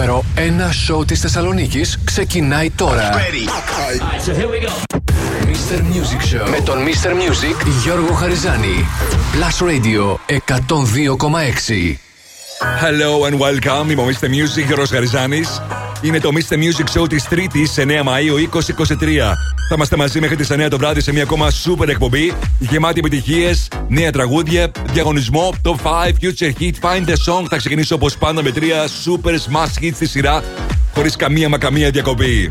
νούμερο 1 σόου της Θεσσαλονίκης ξεκινάει τώρα. Mr. Music Show με τον Mr. Music Γιώργο Χαριζάνη. Plus Radio 102,6. Hello and welcome. Είμαι ο Mr. Music Γιώργος Χαριζάνης. Είναι το Mr. Music Show της 3η 9 Μαου 2023. Θα είμαστε μαζί μέχρι τις 9 το βράδυ σε μια ακόμα super εκπομπή γεμάτη επιτυχίες, νέα τραγούδια, διαγωνισμό, το 5, future hit, find the song. Θα ξεκινήσω όπως πάντα με τρία super smash hits στη σειρά χωρίς καμία μα καμία διακοπή.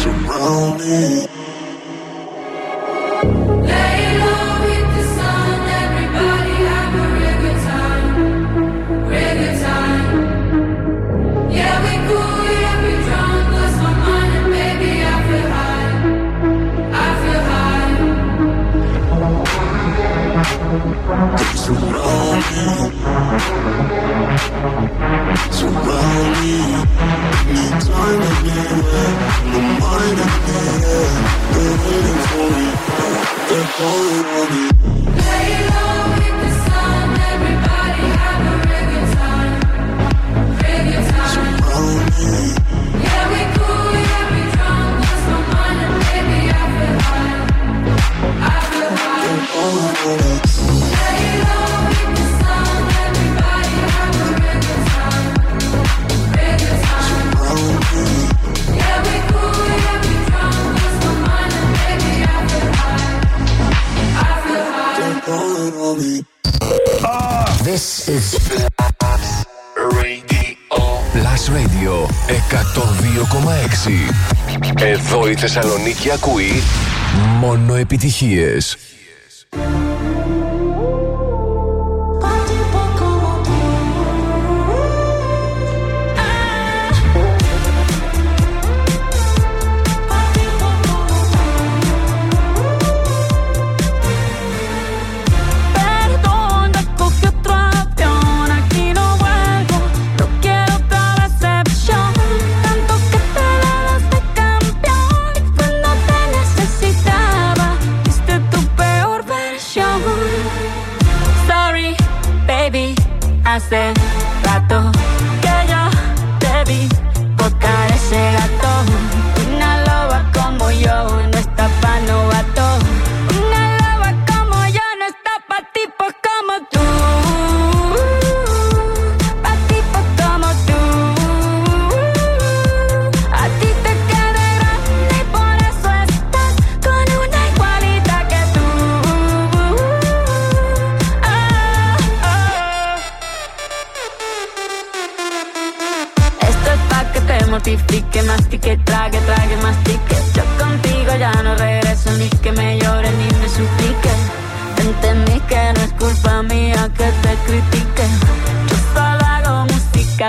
Surround me. Surround me, surround me. Anytime, anywhere, the mind in the. They're waiting for me, they're calling on me. Lay low. Εδώ η Θεσσαλονίκη ακούει μόνο επιτυχίες.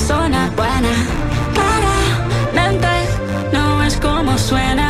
persona buena. Claramente no es como suena.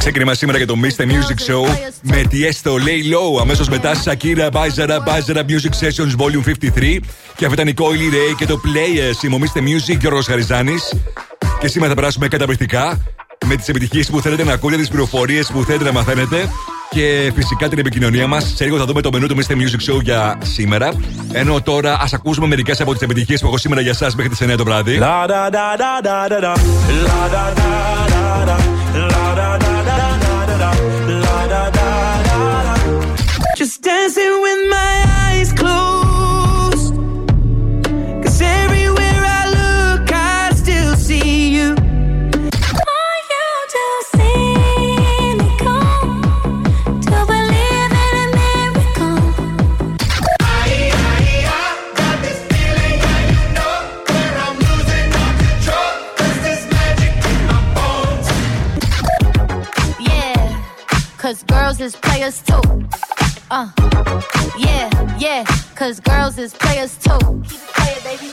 Ξεκινήμα σήμερα για το Mr. Music Show με Tiesto Lay Low. Αμέσως μετά Shakira Bajara Bajara Music Sessions Volume 53. Και αυτή ήταν η Coily Ray και το Players. Είμαι ο Mr. Music Γιώργος Χαριζάνης. Και σήμερα θα περάσουμε καταπληκτικά με τις επιτυχίες που θέλετε να ακούτε, τις πληροφορίες που θέλετε να μαθαίνετε και φυσικά την επικοινωνία μας. Σε λίγο θα δούμε το μενού του Mr. Music Show για σήμερα. Ενώ τώρα ας ακούσουμε μερικές από τις επιτυχίες που έχω σήμερα για εσά μέχρι τις 9 το βράδυ. was dancing with my eyes closed. Cause everywhere I look, I still see you. Are you too cynical to believe in a miracle? Aye, aye, aye. Got this feeling that you know, where I'm losing all control. Cause there's magic in my bones. Yeah, cause girls is players too Uh, yeah, yeah, cause girls is players too. Keep it playing, baby.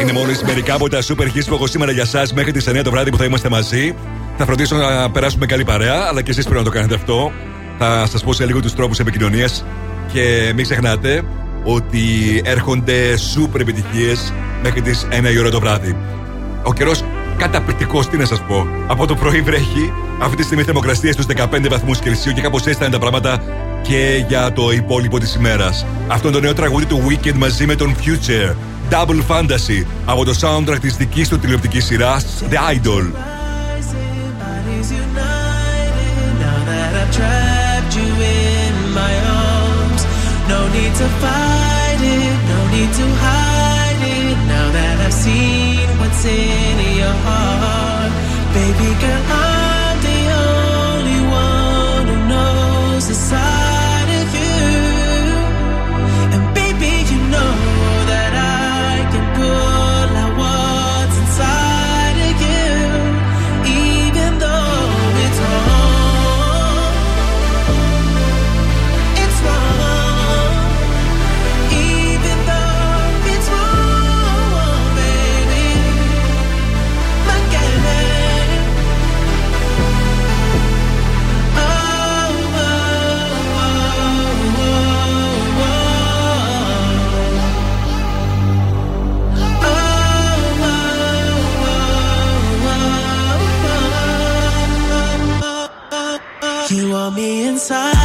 Είναι μόλις μερικά από τα super hits που έχω σήμερα για εσά μέχρι τις 9 το βράδυ που θα είμαστε μαζί. Θα φροντίσω να περάσουμε καλή παρέα, αλλά και εσείς πρέπει να το κάνετε αυτό. Θα σας πω σε λίγο τους τρόπους επικοινωνίας. Και μην ξεχνάτε ότι έρχονται super επιτυχίες μέχρι τις 1 η ώρα το βράδυ. Ο καιρός καταπληκτικός, τι να σας πω. Από το πρωί βρέχει. Αυτή τη στιγμή θερμοκρασία στους 15 βαθμούς Κελσίου και κάπως έτσι θα είναι τα πράγματα και για το υπόλοιπο της ημέρας. Αυτό είναι το νέο τραγούδι του Weekend μαζί με τον Future. Double Fantasy από το soundtrack της δικής του τηλεοπτικής σειράς The Idol. Bodies united now that I've trapped you in my arms. No need to fight it, no need to hide in your heart, me inside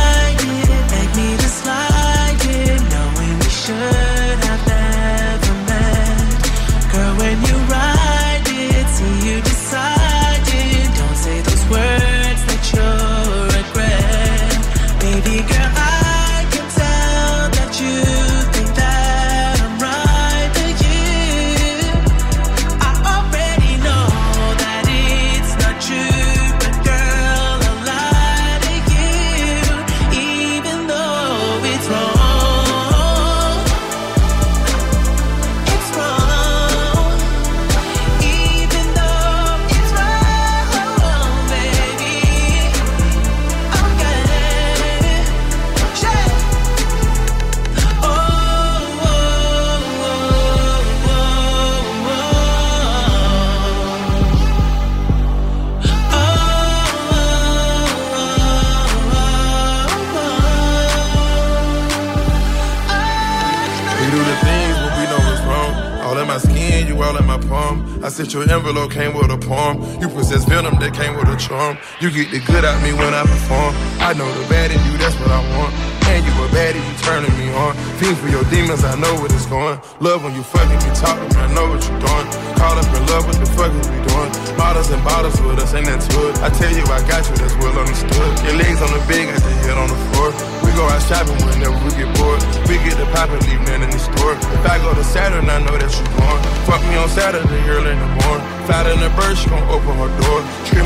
said your envelope came with a poem. You possess venom that came with a charm. You get the good out me when I perform. I know the bad in you, that's what I want. And you a baddie, you turning me on. Fiend for your demons, I know what it's going. Love when you fucking me, talking, I know what you're doing. Call up in love, what the fuck is we doing? Bottles and bottles with us, ain't that it? I tell you, I got you, that's well understood. Your legs on the bed, got your head on the floor. Go out shopping whenever we get bored. We get the pop and leave nothing in the store. If I go to Saturn, I know that you going. Fuck me on Saturday, early in the morning. In the bird, she gon' open her door.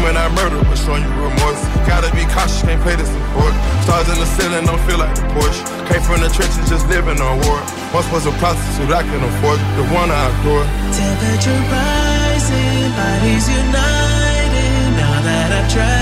Out murder, but showing you remorse. Gotta be cautious, can't play this. Stars in the ceiling, don't feel like the. Came from the trenches, just living on war. Once was a prostitute, I can afford the one I adore. Temperature rising, bodies united. Now that I've trapped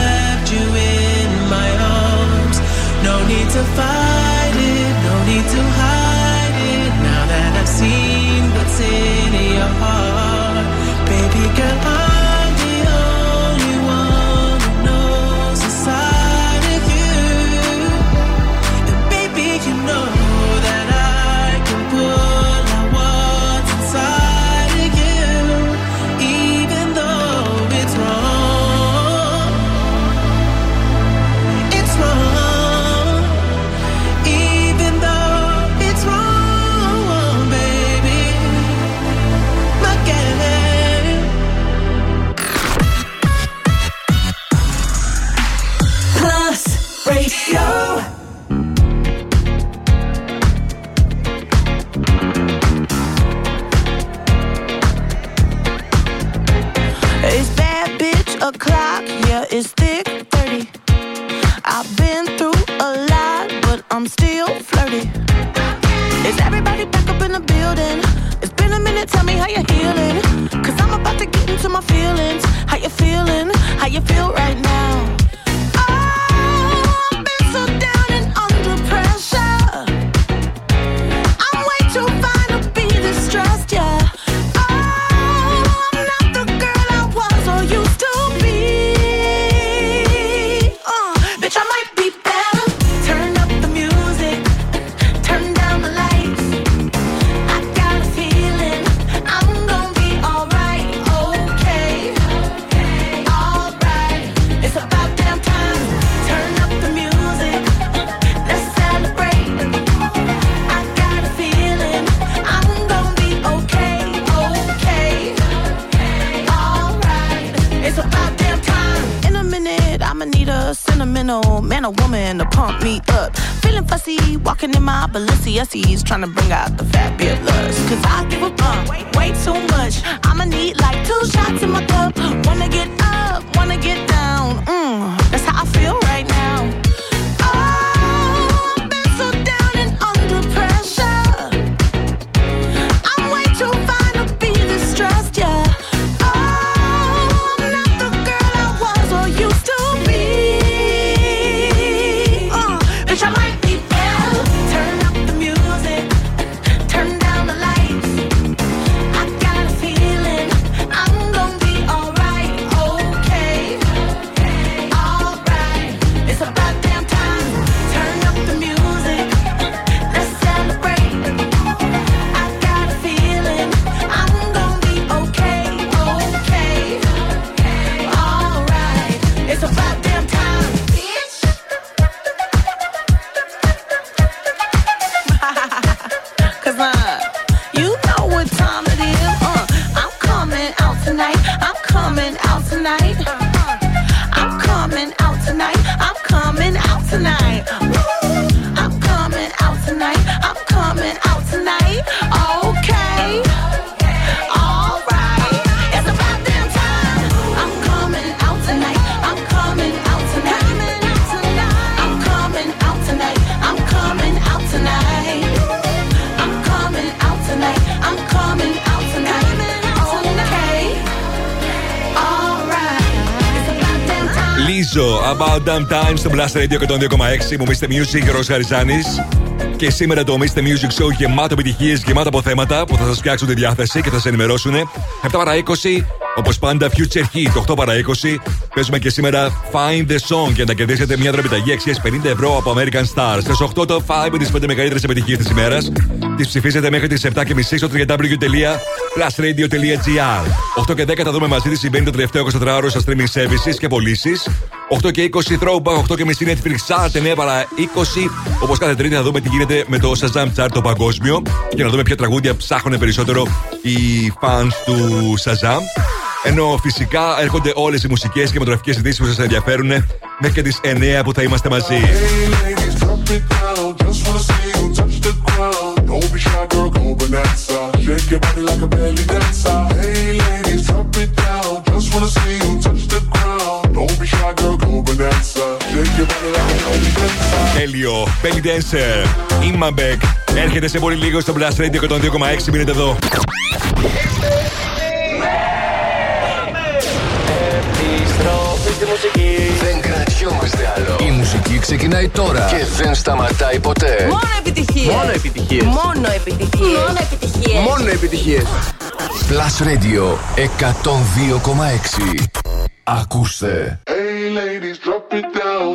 στο Blast Radio 102,6. Μου Mr. Music, Ρος Χαριζάνη. Και σήμερα το Mr. Music Show γεμάτο επιτυχίες, γεμάτο από θέματα που θα σας φτιάξουν τη διάθεση και θα σα ενημερώσουν. 7 παρα 20, όπως πάντα, Future Hit. 8 παρα 20, παίζουμε και σήμερα Find the Song για να κερδίσετε μια δωρεπιταγή αξίας 50 ευρώ από American Stars. Στις 8 το 5 με τις 5 μεγαλύτερες επιτυχίες της ημέρας. Τις ψηφίζετε μέχρι τις 7.30 στο www.plusradio.gr. 8 και 10 θα δούμε μαζί τις συμβαίνει το τελευταίο 24ωρο στα streaming services και πωλήσεις. 8 και 20 throwback, 8 και μισή Netflix chart, 9 παρα 20. Όπως κάθε Τρίτη θα δούμε τι γίνεται με το Shazam chart το παγκόσμιο και να δούμε ποια τραγούδια ψάχνουν περισσότερο οι fans του Shazam. Ενώ φυσικά έρχονται όλες οι μουσικές και μετροφικέ ειδήσει που σας ενδιαφέρουν μέχρι και τις 9 που θα είμαστε μαζί. Hey ladies, dancer. Τέλειο, Belly Dancer, Immabek. Έρχεται σε πολύ λίγο στο Blast Radio 102,6. Μείνετε εδώ. Επιστροφή στη μουσική. Δεν κρατιόμαστε άλλο. Η μουσική ξεκινάει τώρα και δεν σταματάει ποτέ. Μόνο επιτυχίες. Μόνο επιτυχίες. Μόνο επιτυχίες. Μόνο επιτυχίες. Μόνο επιτυχίες. Plus Radio 102,6. Ακούστε.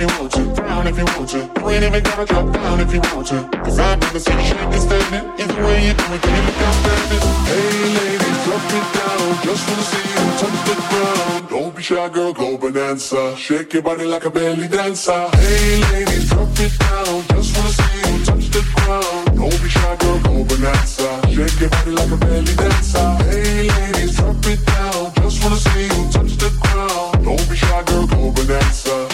If you want to, down if you want to. You ain't even gotta drop down if you want to. Cause I've never seen you shake and standing. Either way you do it, you look outstanding? Hey ladies, drop it down. Just wanna see you touch the ground. Don't be shy, girl, go bonanza. Shake your body like a belly dancer. Hey ladies, drop it down. Just wanna see you touch the ground. Don't be shy, girl, go bonanza. Shake your body like a belly dancer. Hey ladies, drop it down.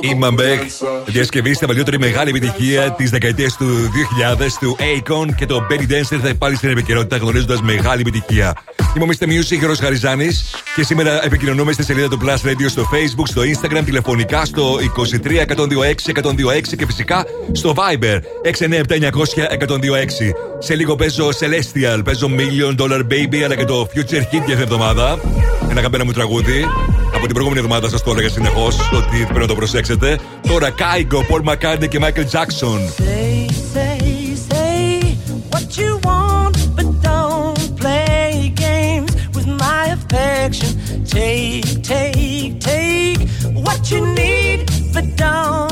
Η Μαμπέκ bonanza. διασκευή στα παλιότερη μεγάλη επιτυχία της δεκαετίας του 2000 του Akon και το Benny Dancer θα πάλι στην επικαιρότητα γνωρίζοντας μεγάλη επιτυχία. Είμαι ο Mr. Music, Γιώργος Χαριζάνης και σήμερα επικοινωνούμε στη σελίδα του Plus Radio στο Facebook, στο Instagram, τηλεφωνικά στο 23 126 126 και φυσικά στο Viber 697 126. Σε λίγο παίζω Celestial, παίζω Million Dollar Baby αλλά και το Future Hit για αυτήν την εβδομάδα. Ένα αγαπημένο μου τραγούδι. Από την προηγούμενη εβδομάδα σα το έλεγα συνεχώ ότι πρέπει να το προσέξετε. Τώρα Kaigo, Paul McCartney και Michael Jackson. Say, say, say what you want, but don't play games with my affection. Take, take, take what you need, but don't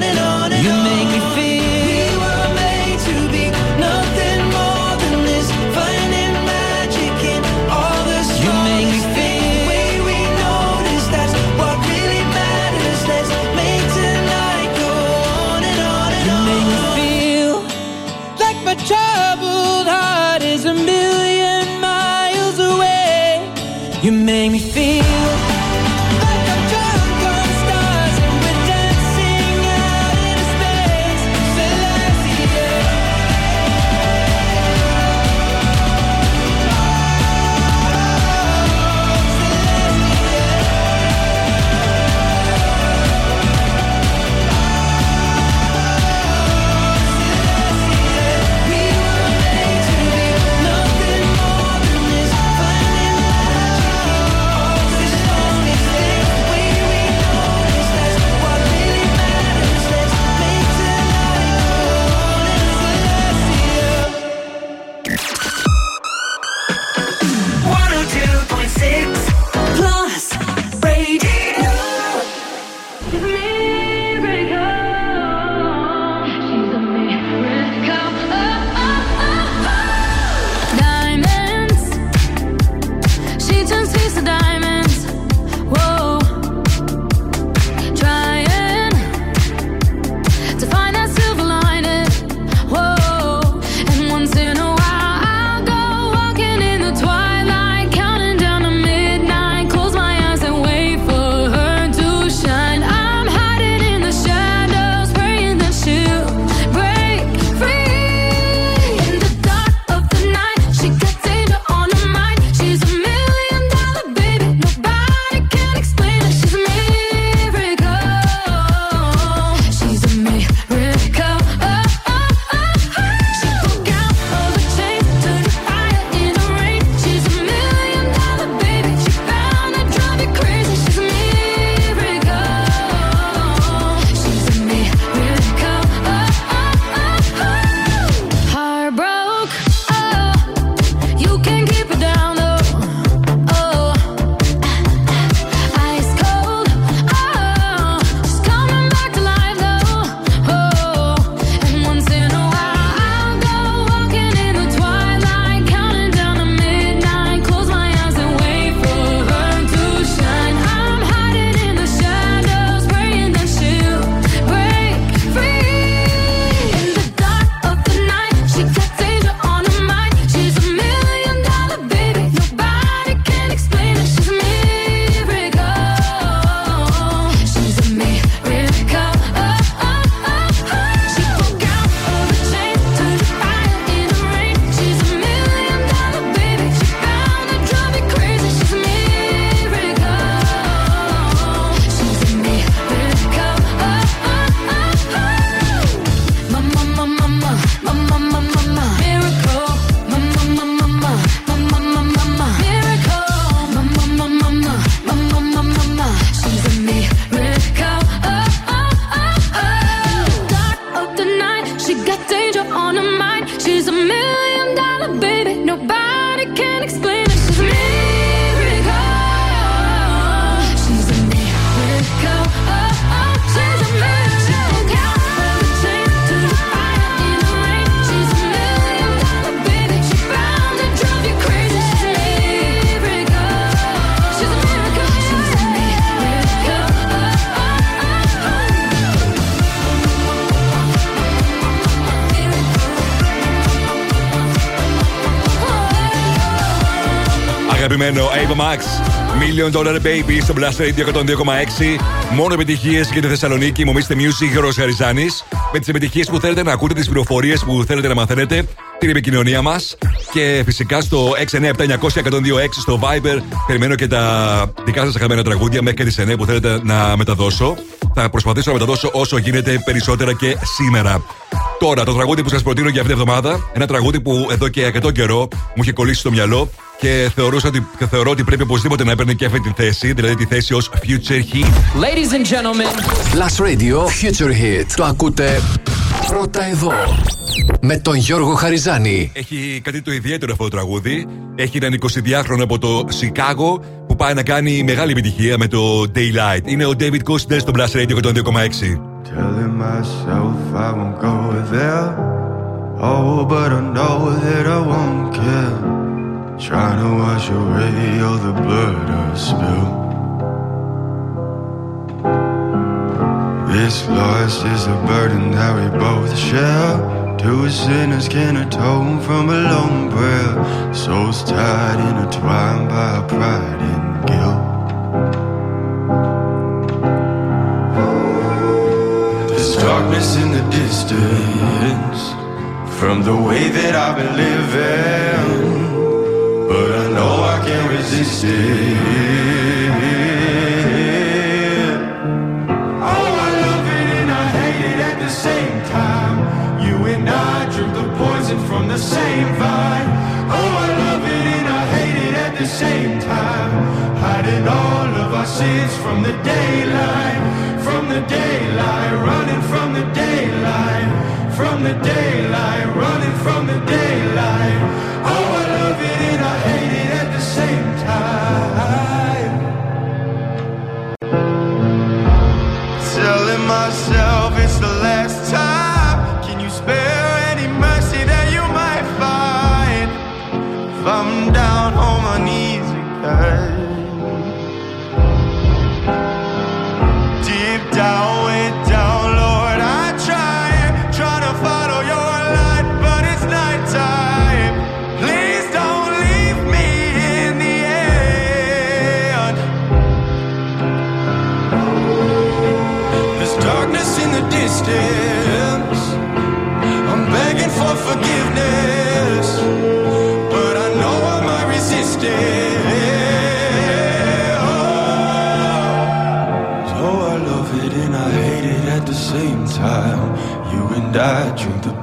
Million Dollar Baby στο Blast Radio 102,6. Μόνο επιτυχίες για τη Θεσσαλονίκη. Μομίστε Music, Γιώργο Γαριζάνης. Με τις επιτυχίες που θέλετε να ακούτε, τις πληροφορίες που θέλετε να μαθαίνετε, την επικοινωνία μας. Και φυσικά στο 697-900-1026 στο Viber. Περιμένω και τα δικά σας αγαπημένα τραγούδια μέχρι και τις 9 που θέλετε να μεταδώσω. Θα προσπαθήσω να μεταδώσω όσο γίνεται περισσότερα και σήμερα. Τώρα, το τραγούδι που σας προτείνω για αυτήν την εβδομάδα, ένα τραγούδι που εδώ και αρκετό καιρό μου είχε κολλήσει στο μυαλό και θεωρούσα ότι, και θεωρώ ότι πρέπει οπωσδήποτε να έπαιρνε και αυτή τη θέση, δηλαδή τη θέση ως Future Hit. Ladies and gentlemen. Plus Radio Future Hit. Το ακούτε πρώτα εδώ. Με τον Γιώργο Χαριζάνη. Έχει κάτι το ιδιαίτερο αυτό το τραγούδι. Έχει έναν 22χρονο από το Σικάγο που πάει να κάνει μεγάλη επιτυχία με το Daylight. Είναι ο David Coster στο Blast Radio 102,6. Telling myself I won't go there. Oh, but I know that I won't care. Trying to wash away all the blood I spilled. This loss is a burden that we both share. Two sinners can atone from a lone prayer. Souls tied, intertwined by pride and guilt. There's darkness in the distance from the way that I've been living, you and i drew the poison from the same vine. Hiding all of our sins from the daylight. From the daylight, running from the daylight, from the daylight.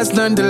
guys learn to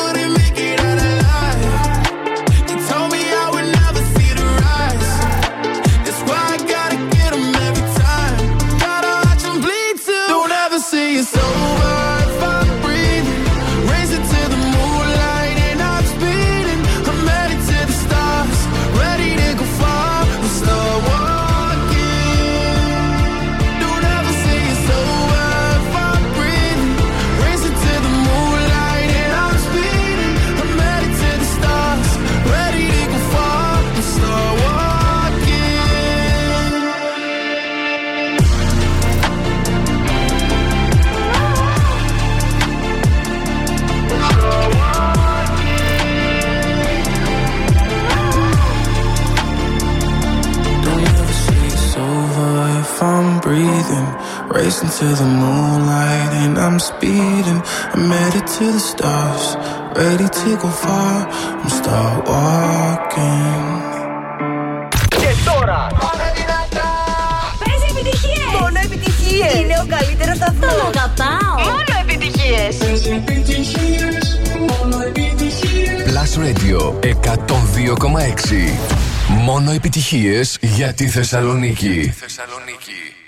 dancing to the moonlight and I'm speeding. I'm headed to the Και τώρα! Παίζει επιτυχίες! Μόνο επιτυχίες! Είναι ο καλύτερος σταθμός! Τον αγαπάω! Μόνο επιτυχίες. Παίζει επιτυχίες! Μόνο επιτυχίες! Plus Radio 102,6 Μόνο επιτυχίες για τη Θεσσαλονίκη. Θεσσαλονίκη.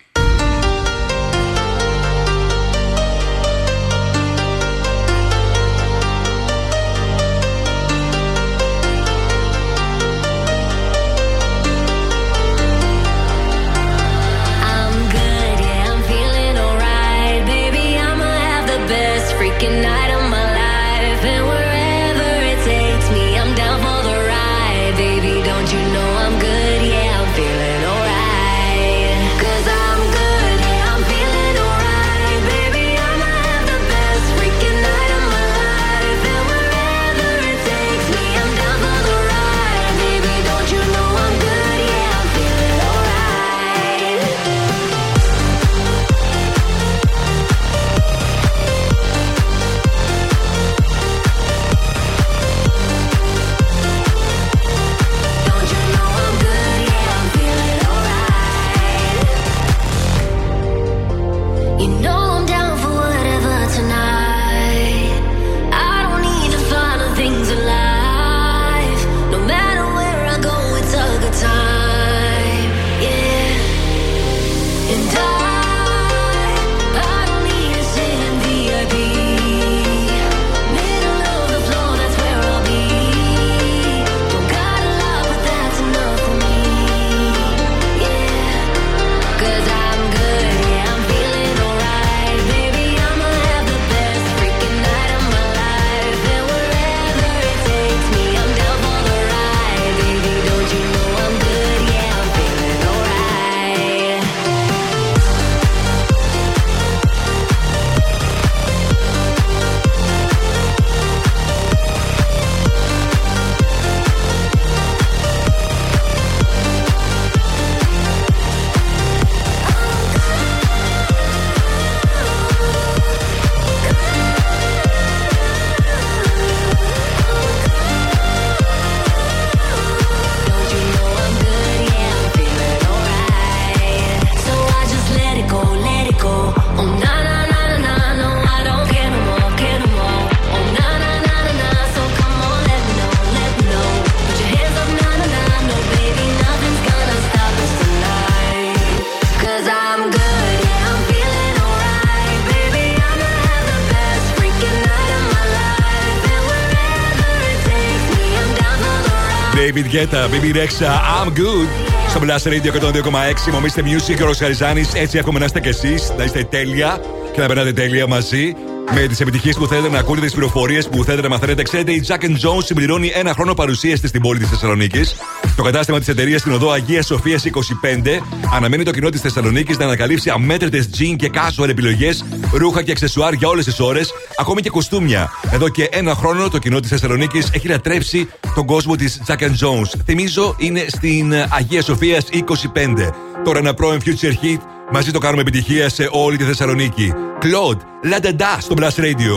David Guetta, BB Rexha, I'm good. Στο Blast Radio 102,6 Μομίστε Music, ο Ροξαριζάνη. Έτσι εύχομαι να είστε κι εσείς, να είστε τέλεια και να περνάτε τέλεια μαζί. Με τις επιτυχίες που θέλετε να ακούτε, τις πληροφορίες που θέλετε να μαθαίνετε, ξέρετε, η Jack Jones συμπληρώνει ένα χρόνο παρουσίας της στην πόλη της Θεσσαλονίκης. Το κατάστημα της εταιρείας στην οδό Αγία Σοφία 25 αναμένει το κοινό της Θεσσαλονίκης να ανακαλύψει αμέτρητες jean και casual επιλογές, ρούχα και αξεσουάρ για όλες τις ώρες, ακόμη και κοστούμια. Εδώ και ένα χρόνο το κοινό της Θεσσαλονίκης έχει λατρέψει τον κόσμο της Jack Jones. Θυμίζω, είναι στην Αγία Σοφία 25. Τώρα ένα πρώην future hit Μαζί το κάνουμε επιτυχία σε όλη τη Θεσσαλονίκη. Claude, La Da Da στο Blast Radio.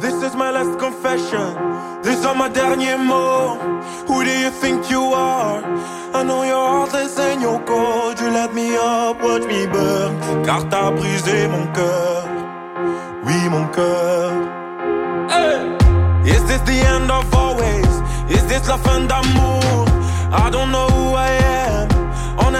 This is my last confession. These are my derniers mots. Who do you think you are? I know your heartless and your cold. You let me up, watch me burn. Car t'as brisé mon cœur. Oui, mon cœur. Hey! Is this the end of always? Is this la fin d'amour? I don't know who I am.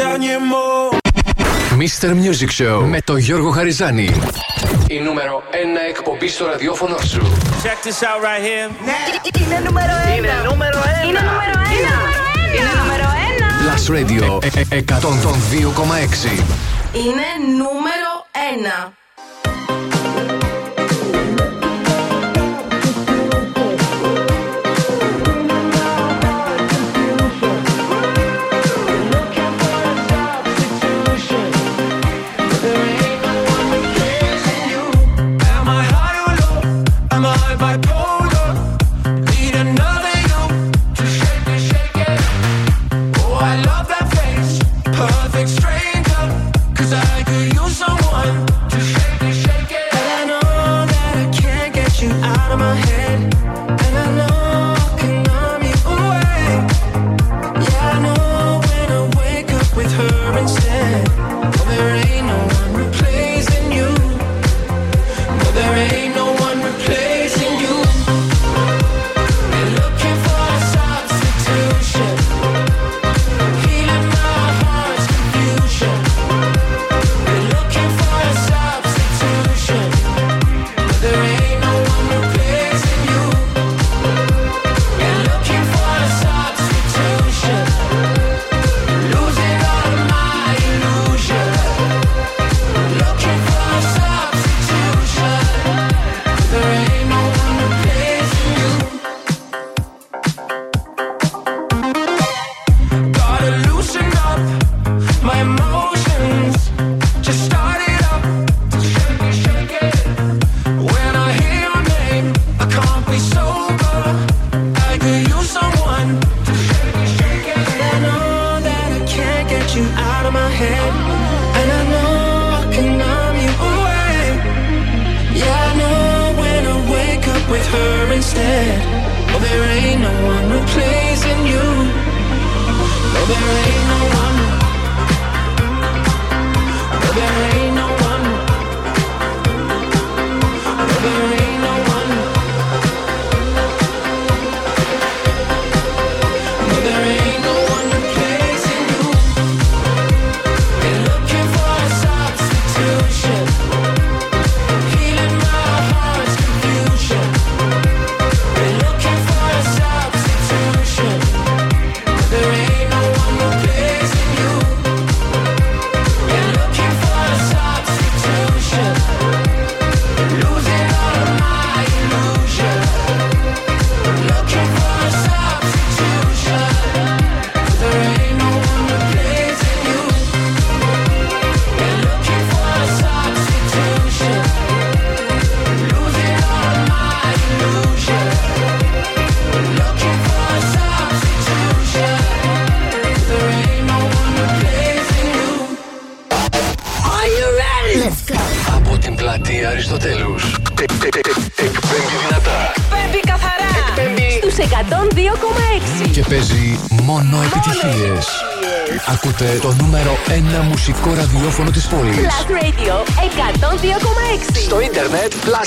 dernier mot. Mr. Music Show με το Γιώργο Χαριζάνη. Η νούμερο ένα εκπομπή στο ραδιόφωνο σου. Check this out right here. Ναι. Είναι νούμερο ένα. Είναι νούμερο ένα. Είναι νούμερο 1. Είναι νούμερο 1. Plus Radio 102,6. Είναι νούμερο ένα.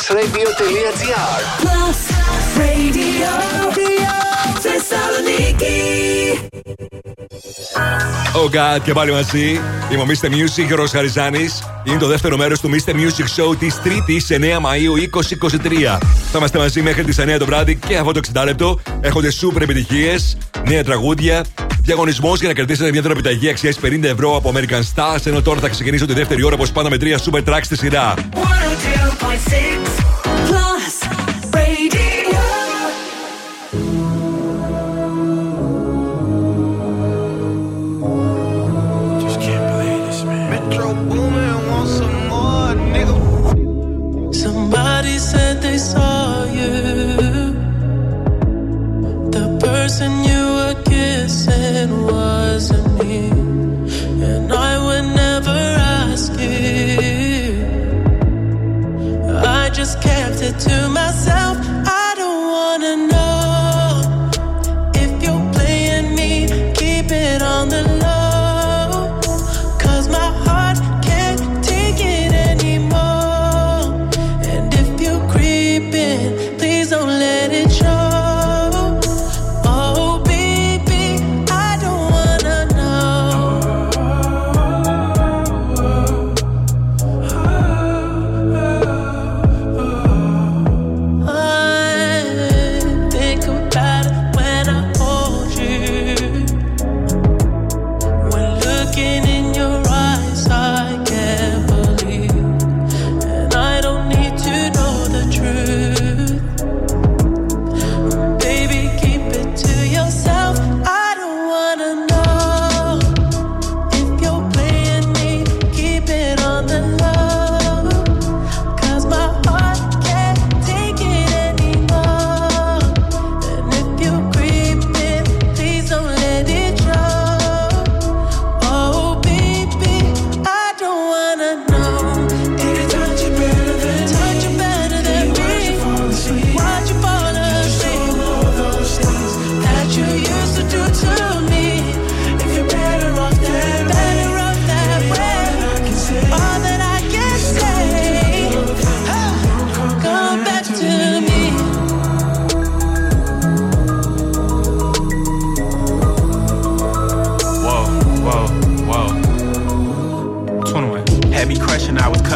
plusradio.gr Plus Radio. Θεσσαλονίκη. Oh God, και πάλι μαζί. Είμαι ο Mr. Music, Γιώργο Χαριζάνης. Είναι το δεύτερο μέρος του Mr. Music Show της Τρίτης 9 Μαου 2023. Θα είμαστε μαζί μέχρι τις 9 το βράδυ και αυτό το 60 λεπτό. Έχονται σούπερ επιτυχίες, νέα τραγούδια, διαγωνισμός για να κερδίσετε μια δωρεπιταγή αξίας 50 ευρώ από American Stars. Ενώ τώρα θα ξεκινήσω τη δεύτερη ώρα όπως πάντα με τρία super tracks στη σειρά. six.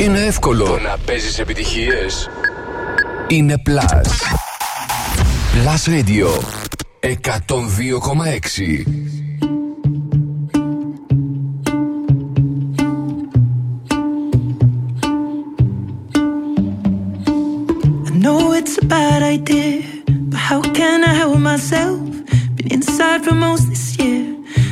είναι εύκολο. Το να παίζεις επιτυχίες είναι Plus. Plus Radio 102,6. I know it's a bad idea, but how can I help myself? Been inside for most this year,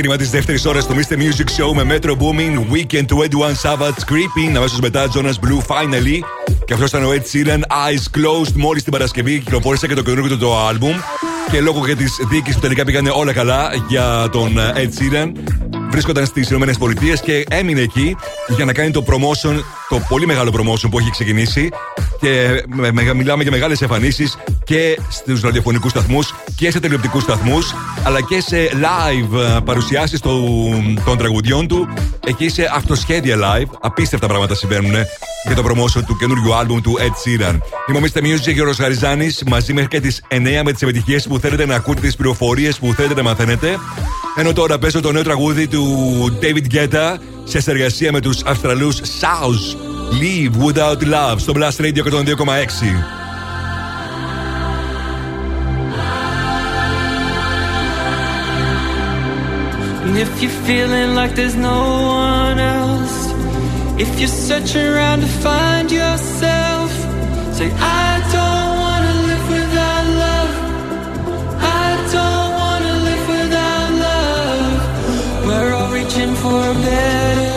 Ξεκίνημα της δεύτερης ώρας στο Mr. Music Show με Metro Booming, Weekend του 21 Savage, Creeping, αμέσως μετά Jonas Blue Finally. Και αυτός ήταν ο Ed Sheeran, Eyes Closed. Μόλις την Παρασκευή κυκλοφόρησε και το καινούργιο του το album. Και λόγω και της δίκης που τελικά πήγανε όλα καλά για τον ε, Ed Sheeran, βρίσκονταν στις Ηνωμένες Πολιτείες και έμεινε εκεί για να κάνει το promotion, το πολύ μεγάλο promotion που έχει ξεκινήσει. Και με- με- μιλάμε για μεγάλες εμφανίσεις και στους ραδιοφωνικούς σταθμούς και σε τηλεοπτικούς σταθμούς, αλλά και σε live παρουσιάσεις των τραγουδιών του. Εκεί σε αυτοσχέδια live. Απίστευτα πράγματα συμβαίνουν για το promotion του καινούριου άλμπουμ του Ed Sheeran. Είμαι ο Mr. Music και ο Γαριζάνη μαζί μέχρι και τις 9 με τις επιτυχίες που θέλετε να ακούτε, τις πληροφορίες που θέλετε να μαθαίνετε. Ενώ τώρα παίζω το νέο τραγούδι του David Guetta σε συνεργασία με του Αυστραλού South. Leave Without Love στο Blast Radio 102,6. And if you're feeling like there's no one else, if you're searching around to find yourself, say, I For better.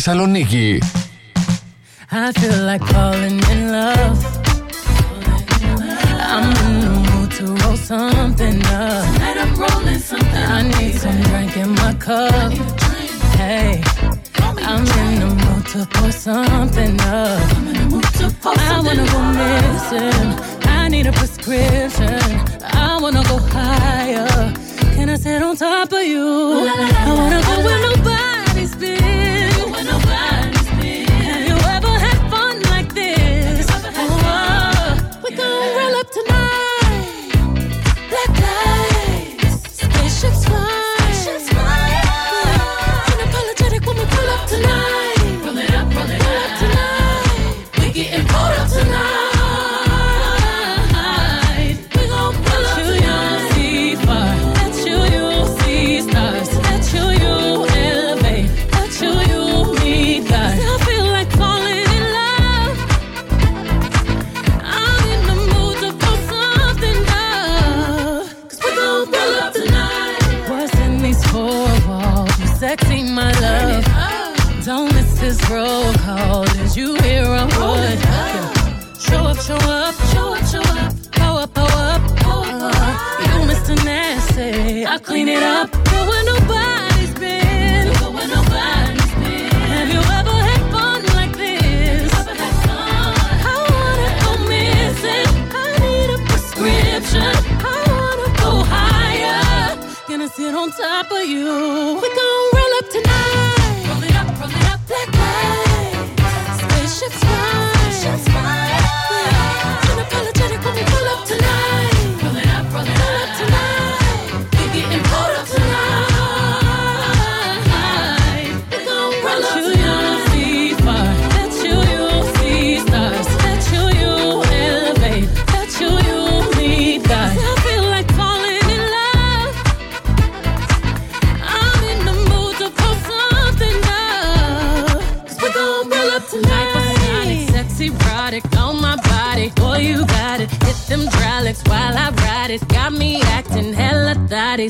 Θεσσαλονίκη.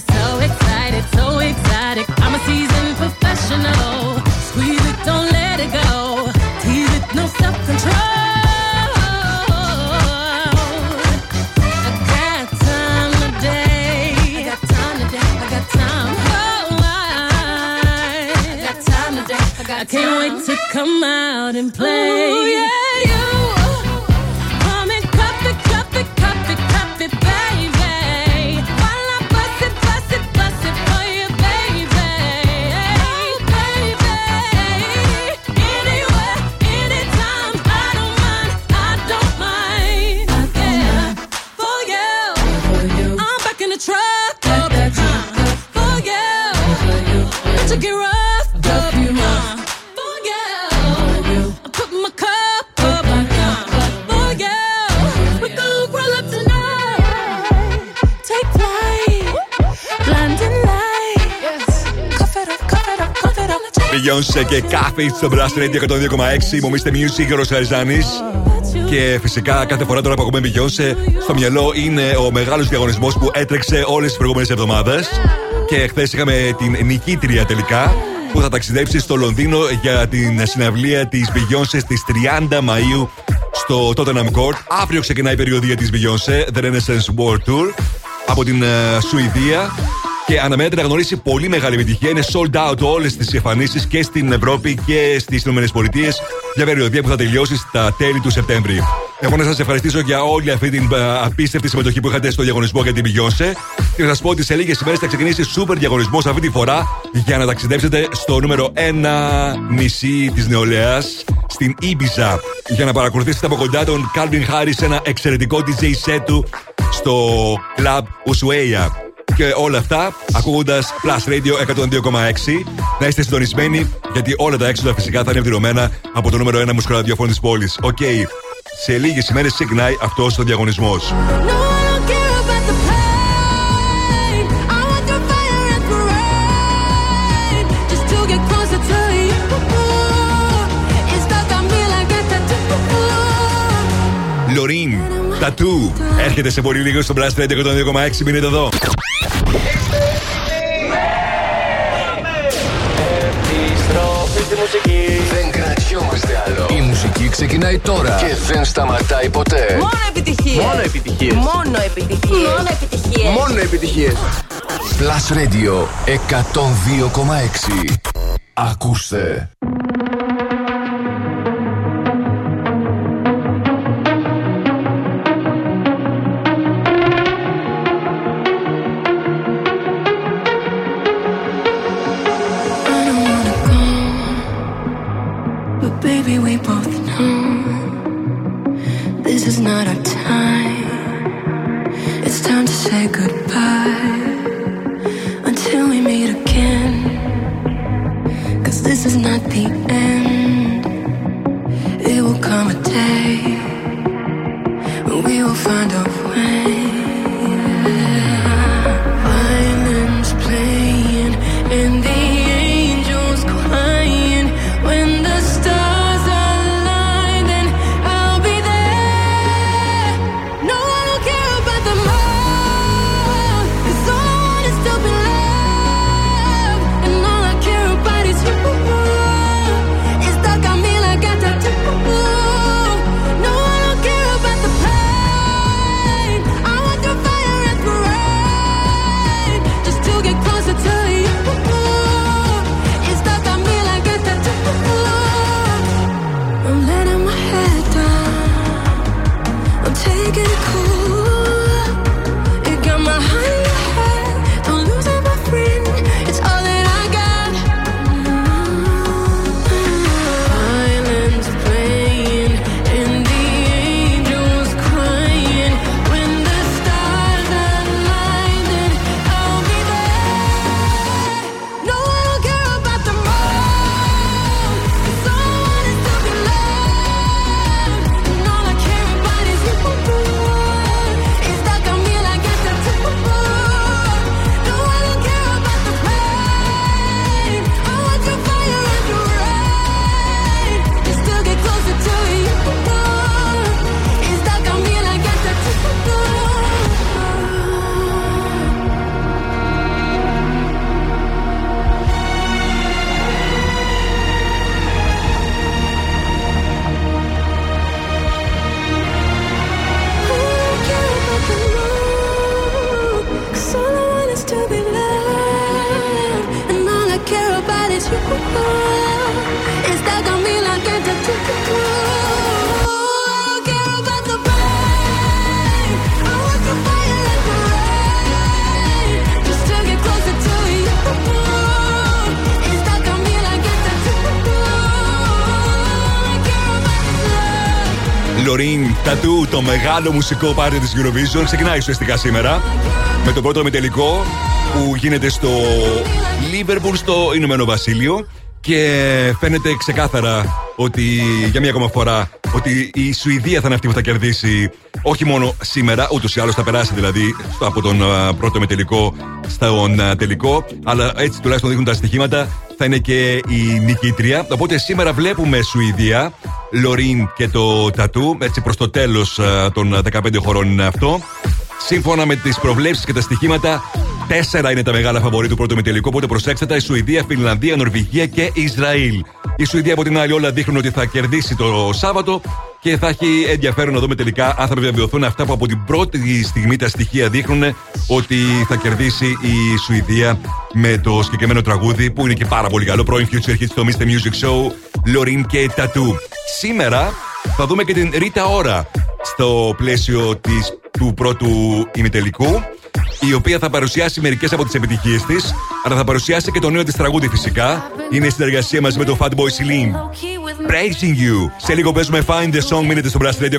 so excited, so excited. I'm a seasoned professional. Squeeze it, don't let it go. Tease it, no self control. I can't wait to come out and play. Ooh, yeah. Beyoncé και Κάφι στο Blast Radio 102,6. Υπομείστε Music, Γιώργο Χαριζάνης. Και φυσικά κάθε φορά τώρα που ακούμε Beyoncé, στο μυαλό είναι ο μεγάλος διαγωνισμός που έτρεξε όλες τις προηγούμενες εβδομάδες. Και χθες είχαμε την νικήτρια τελικά που θα ταξιδέψει στο Λονδίνο για την συναυλία της Beyoncé στις 30 Μαου στο Tottenham Court. Αύριο ξεκινάει η περιοδία της Beyoncé, The Renaissance World Tour, από την ε, Σουηδία. Και αναμένεται να γνωρίσει πολύ μεγάλη επιτυχία. Είναι sold out όλες τις εμφανίσεις και στην Ευρώπη και στις ΗΠΑ για περιοδία που θα τελειώσει στα τέλη του Σεπτέμβρη. Εγώ να σας ευχαριστήσω για όλη αυτή την ε, απίστευτη συμμετοχή που είχατε στο διαγωνισμό για την Beyoncé. Και να σας πω ότι σε λίγες ημέρες θα ξεκινήσει σούπερ διαγωνισμός αυτή τη φορά για να ταξιδέψετε στο νούμερο 1 νησί της νεολαίας, στην Ήμπιζα. Για να παρακολουθήσετε από κοντά τον Calvin Harris σε ένα εξαιρετικό DJ set του στο Club Ushuaia. Και όλα αυτά ακούγοντας Plus Radio 102,6. Να είστε συντονισμένοι, γιατί όλα τα έξοδα φυσικά θα είναι πληρωμένα από το νούμερο 1 μουσικό ραδιόφωνο της πόλης. Οκ. Σε λίγες ημέρες ξεκινάει αυτός ο διαγωνισμός. Τα του Έρχεται σε πολύ λίγο στο Blast Radio 102,6 μείνετε εδώ. Επιστροφή τη μουσική. Δεν κρατιόμαστε άλλο. Η μουσική ξεκινάει τώρα και δεν σταματάει ποτέ. Μόνο επιτυχίες. Μόνο επιτυχίες. Μόνο επιτυχίες. Μόνο επιτυχίες. Μόνο επιτυχίες. Plus Radio 102,6. Ακούστε. Μεγάλο μουσικό πάρτι της Eurovision, ξεκινάει ουσιαστικά σήμερα με το πρώτο μετελικό που γίνεται στο Λίβερπουλ στο Ηνωμένο Βασίλειο. Και φαίνεται ξεκάθαρα ότι για μία ακόμα φορά ότι η Σουηδία θα είναι αυτή που θα κερδίσει όχι μόνο σήμερα, ούτως ή άλλως θα περάσει δηλαδή στο- από τον α, πρώτο μετελικό στον α, τελικό, αλλά έτσι τουλάχιστον δείχνουν τα στοιχήματα θα είναι και η νικήτρια. Οπότε σήμερα βλέπουμε Σουηδία, Λωρίν και το Τατού, έτσι προς το τέλος α, των 15 χωρών είναι αυτό. Σύμφωνα με τις προβλέψεις και τα στοιχήματα, τέσσερα είναι τα μεγάλα φαβορή του πρώτου μετελικού. Οπότε προσέξτε τα: η Σουηδία, Φινλανδία, Νορβηγία και Ισραήλ. Η Σουηδία από την άλλη όλα δείχνουν ότι θα κερδίσει το Σάββατο και θα έχει ενδιαφέρον να δούμε τελικά αν θα βεβαιωθούν αυτά που από την πρώτη στιγμή τα στοιχεία δείχνουν ότι θα κερδίσει η Σουηδία με το συγκεκριμένο τραγούδι που είναι και πάρα πολύ καλό. Πρώην Future Hits στο Mr. Music Show, Lorin και Tattoo. Σήμερα θα δούμε και την Ρίτα Ωρα στο πλαίσιο της, του πρώτου ημιτελικού η οποία θα παρουσιάσει μερικές από τις επιτυχίες της, αλλά θα παρουσιάσει και το νέο της τραγούδι φυσικά. Είναι η συνεργασία μαζί με το Fatboy Slim. Praising you. Σε λίγο παίζουμε Find the Song, μείνετε στο Blast Radio 102,6.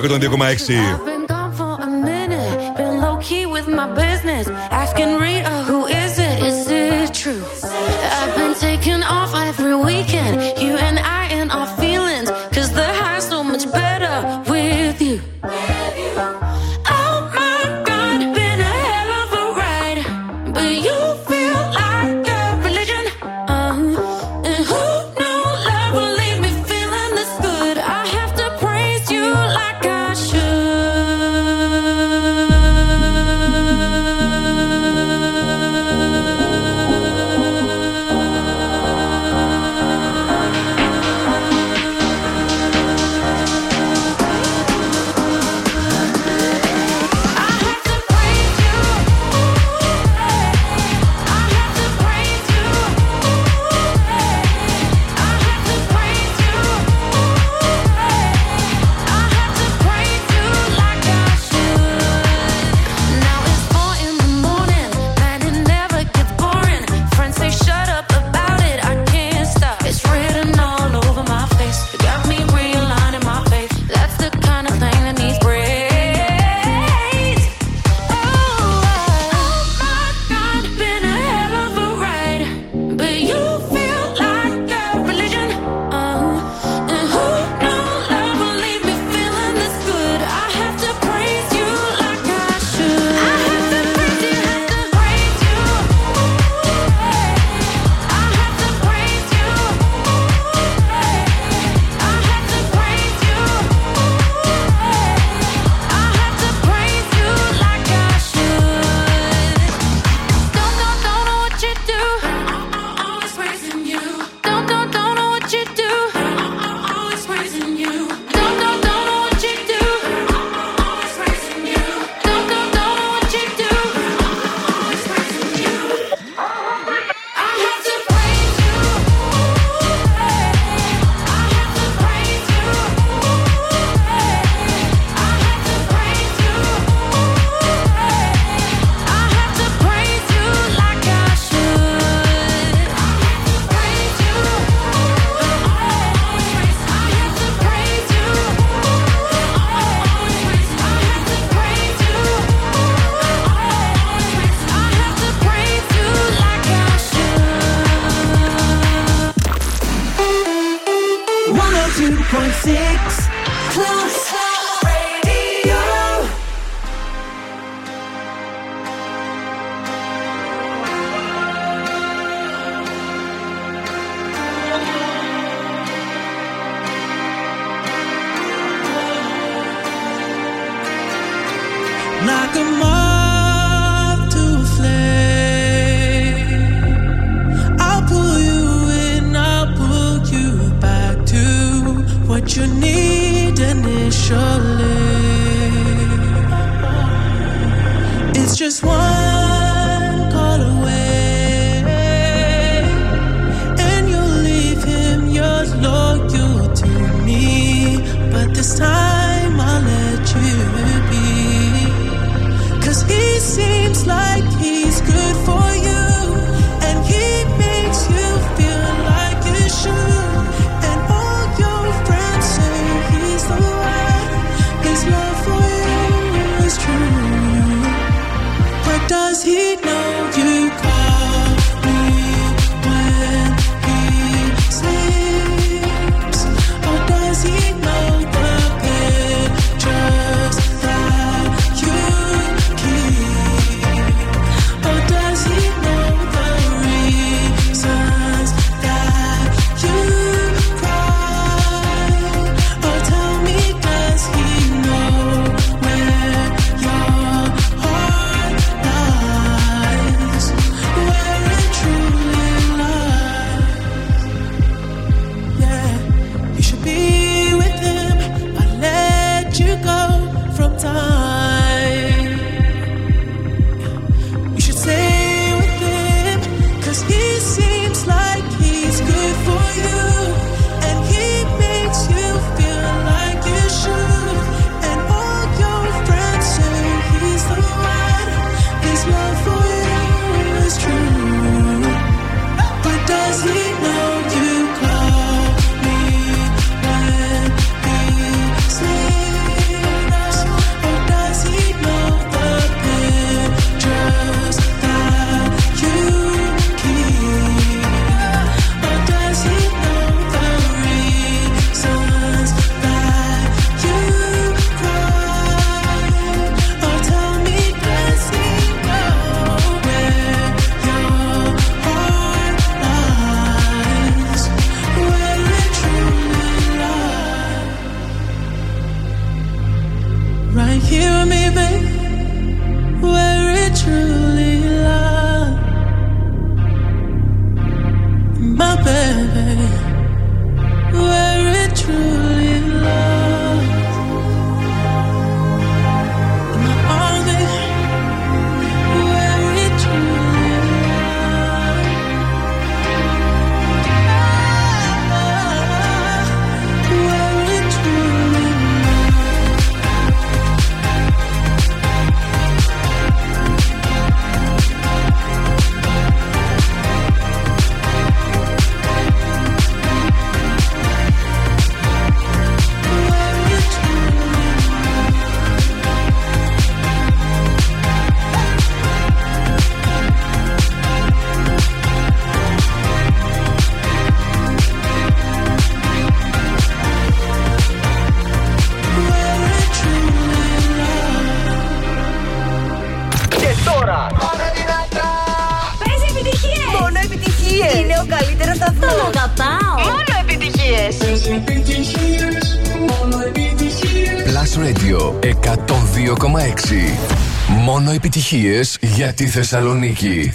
Μόνο επιτυχίες για τη Θεσσαλονίκη.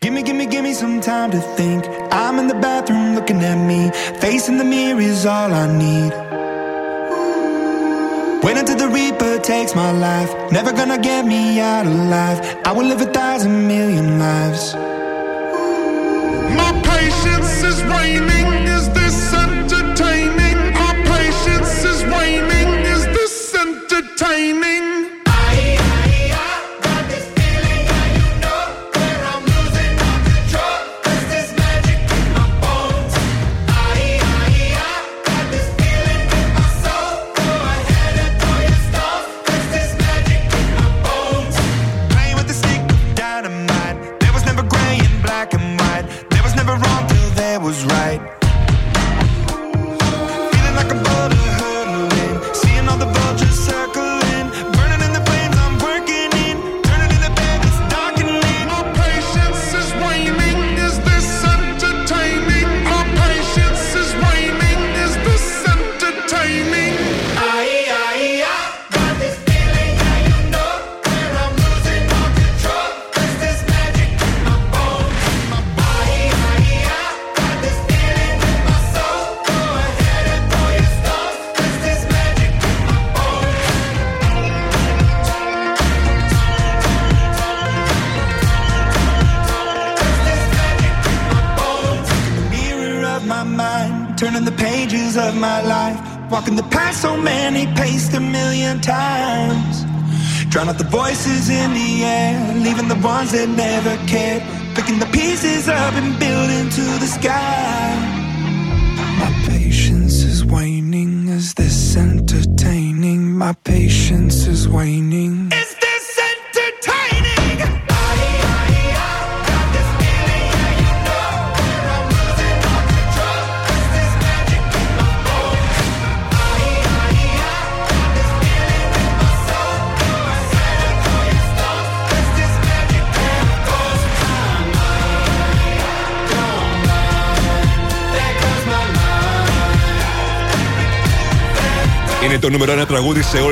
Give me, give me, give me some time to think. I'm in the bathroom looking at me. Facing the mirror is all I need. Wait until the Reaper takes my life. Never gonna get me out alive. I will live a thousand million lives. My patience is waning. Is this entertaining? My patience is waning. Is this entertaining?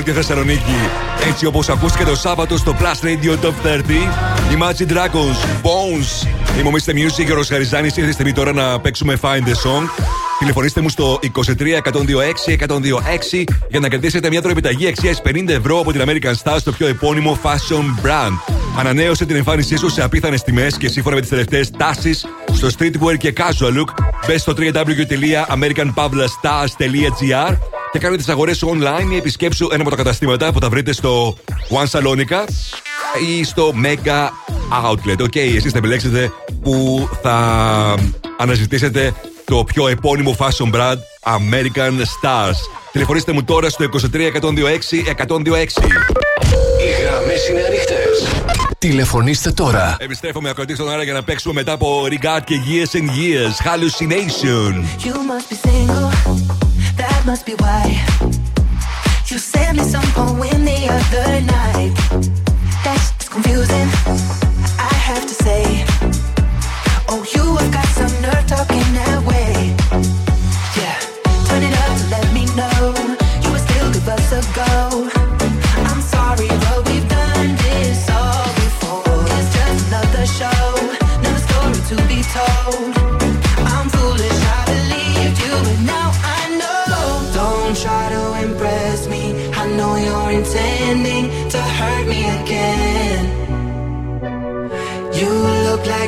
Τη Θεσσαλονίκη. Έτσι όπως ακούστηκε το Σάββατο στο Plus Radio Top 30, Imagine Dragons, Bones. Είμαι ο Mr. Music και ο Ροσχαριζάνη. Ήρθε η στιγμή τώρα να παίξουμε Find the Song. Τηλεφωνήστε μου στο 23 126 126 για να κερδίσετε μια τροεπιταγή αξίας 50 ευρώ από την American Stars στο πιο επώνυμο fashion brand. Ανανέωσε την εμφάνισή σου σε απίθανες τιμές και σύμφωνα με τις τελευταίες τάσεις στο streetwear και casual look. Μπες στο www.americanpavlastars.gr και κάνετε τις αγορές σου online ή επισκέψου ένα από τα καταστήματα που θα βρείτε στο One Salonica ή στο Mega Outlet. OK, okay, εσείς θα επιλέξετε που θα αναζητήσετε το πιο επώνυμο fashion brand American Stars. Τηλεφωνήστε μου τώρα στο 23 126 126. Οι γραμμές είναι ανοιχτές. Τηλεφωνήστε τώρα. Επιστρέφουμε ακροατή στον αέρα για να παίξουμε μετά από Regard και Years and Years. Hallucination. You must be single, that must be why. You sent me some poem the other night. That's confusing, I have to say. Oh, you have got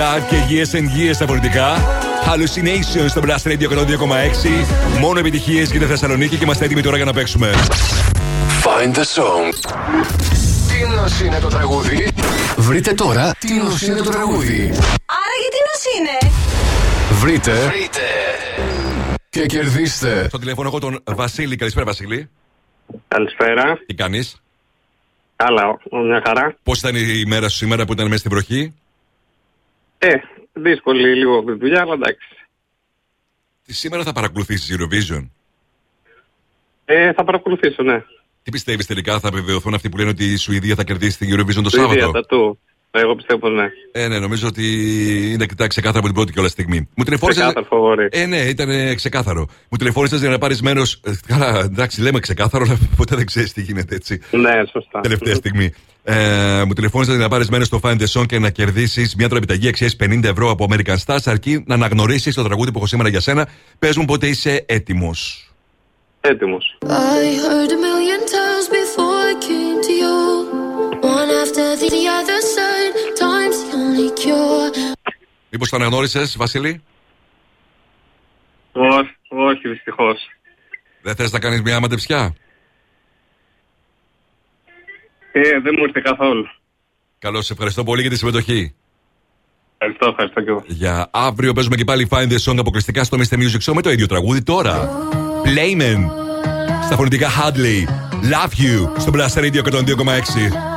Αγαπημένο από Regard και Years and Years στα πολιτικά. Hallucination στο Blast Radio 102,6. Μόνο επιτυχίες για τη Θεσσαλονίκη και είμαστε έτοιμοι τώρα για να παίξουμε. Find the song. Τι νος είναι το τραγούδι; Βρείτε τώρα τι νος είναι το τραγούδι; Άρα γιατί νος είναι; Βρείτε. Βρείτε. Και κερδίστε. Στο τηλέφωνο έχω τον Βασίλη. Καλησπέρα, Βασίλη. Καλησπέρα. Τι κάνεις; Καλά, μια χαρά. Πώς ήταν η μέρα σου σήμερα που ήταν μέσα στην βροχή; Ε, δύσκολη λίγο δουλειά, αλλά εντάξει. Τι σήμερα θα παρακολουθήσει Eurovision; Ε, θα παρακολουθήσω, ναι. Τι πιστεύεις τελικά, θα βεβαιωθούν αυτοί που λένε ότι η Σουηδία θα κερδίσει την Eurovision το Σουηδία, Σάββατο; Τα. Ναι, εγώ πιστεύω πως ναι. Ε, ναι, νομίζω ότι είναι ξεκάθαρο από την πρώτη κιόλα στιγμή. Μου τηλεφώνησε. Ξεκάθαρο, φοβόρη. Ε, ναι, ήταν ε, ξεκάθαρο. Μου τηλεφώνησες για να πάρεις μέρο. Ε, καλά, εντάξει, λέμε ξεκάθαρο, αλλά ποτέ δεν ξέρεις τι γίνεται έτσι. Ναι, σωστά. Τελευταία στιγμή. Ε, μου τηλεφώνησες για να πάρεις μέρος στο Find the Song και να κερδίσεις μια τραπεζική αξίας 50 ευρώ από American Stars, αρκεί να αναγνωρίσεις το τραγούδι που έχω σήμερα για σένα. Πες μου πότε είσαι έτοιμος. Έτοιμος. I heard a million times before Μήπως το αναγνώρισε, Βασίλη; Όχι, όχι δυστυχώς. Δεν θες να κάνεις μια μαντεψιά; Ε, δεν μου ήρθε καθόλου. Καλώς, ευχαριστώ πολύ για τη συμμετοχή. Ευχαριστώ, ευχαριστώ και εγώ. Για αύριο παίζουμε και πάλι Find the Song αποκλειστικά στο Mr. Music Show με το ίδιο τραγούδι τώρα. Playman. Στα φωνητικά Hadley. Love you στο Blast Radio 102,6.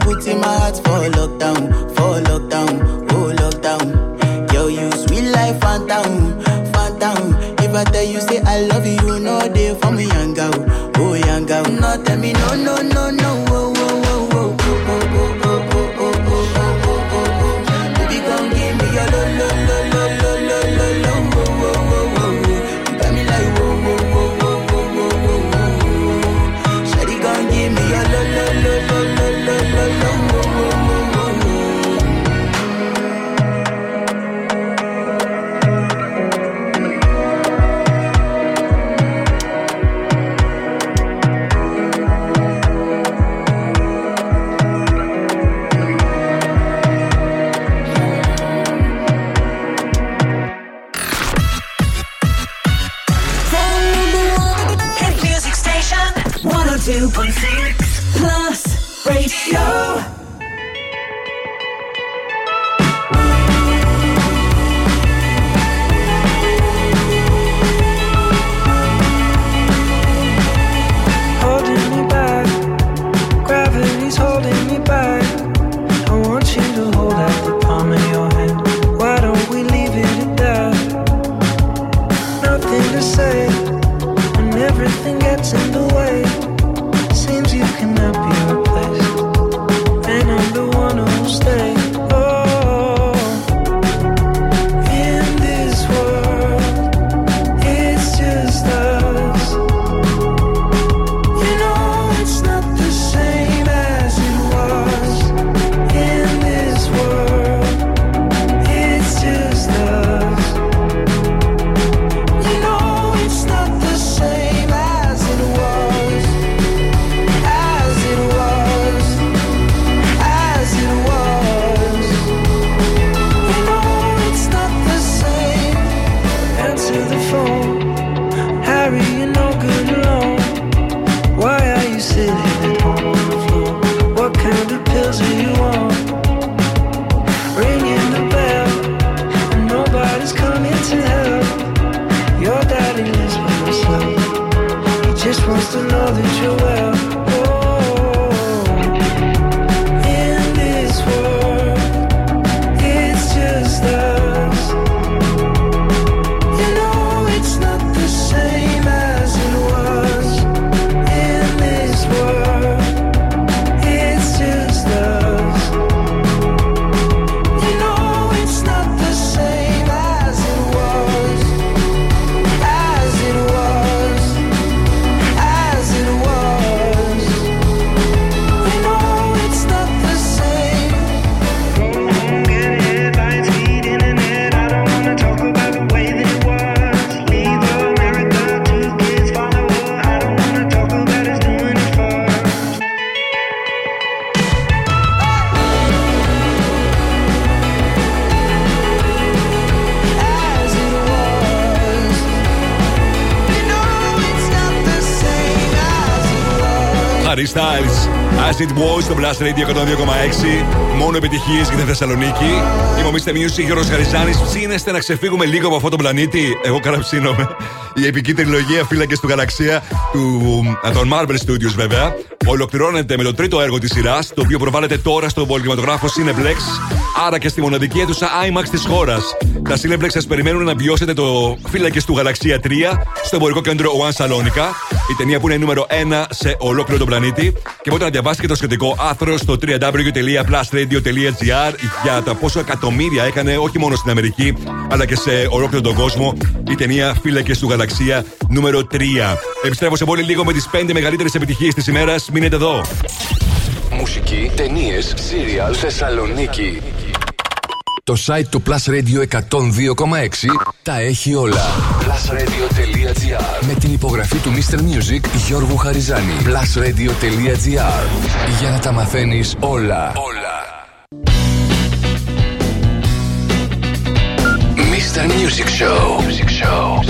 put in my heart for lockdown, for lockdown, oh lockdown. Yo, you sweet life, phantom, phantom. If I tell you say I love you, you know they for me, young girl, oh young girl. Not tell me no, no, no, no. Radio 102,6. Μόνο επιτυχίες για τη Θεσσαλονίκη. Είμαι ο Mr. Music Γιώργος Χαριζάνης. Ψήνεστε να ξεφύγουμε λίγο από αυτόν τον πλανήτη. Εγώ καραψίνομαι. Η επική τριλογία Φύλακες του Γαλαξία του, α, των Marvel Studios βέβαια. Ολοκληρώνεται με το τρίτο έργο της σειράς, το οποίο προβάλλεται τώρα στο πολυκινηματογράφο Cineplex, άρα και στη μοναδική αίθουσα IMAX της χώρας. Τα Cineplex σας περιμένουν να βιώσετε το Φύλακες του Γαλαξία 3 στο εμπορικό κέντρο One Salonica. Η ταινία που είναι νούμερο 1 σε ολόκληρο τον πλανήτη. Και μπορείτε να διαβάσετε και το σχετικό άρθρο στο www.plusradio.gr για τα πόσο εκατομμύρια έκανε όχι μόνο στην Αμερική, αλλά και σε ολόκληρο τον κόσμο η ταινία Φύλακες του Γαλαξία νούμερο 3. Επιστρέφω σε πολύ λίγο με τις 5 μεγαλύτερες επιτυχίες της ημέρας. Μείνετε εδώ. Μουσική, ταινίες, σύριαλ, Θεσσαλονίκη. Το site του Plus Radio 102,6 τα έχει όλα. Plusradio.gr Με την υπογραφή του Mr. Music Γιώργου Χαριζάνη. Plusradio.gr Για να τα μαθαίνεις όλα. Όλα. Mr. Music Show. Music Show.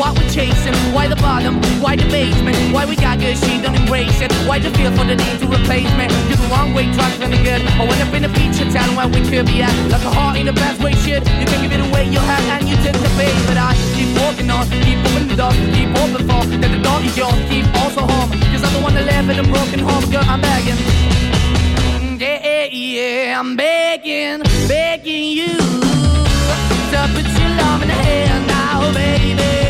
why we're chasing, why the bottom, why the basement, why we got good, she don't embrace it. Why the feel for the need to replace me? You're the wrong way, trying to be good. I went up in a feature town where we could be at. Like a heart in a best way, shit. You can give it away, you have, and you take the bait. But I keep walking on, keep opening the keep open for that the door is yours, keep also home. Cause I'm the one that live in a broken home, girl, I'm begging. Yeah, yeah, yeah, I'm begging, begging you to put your love in the hand now, baby.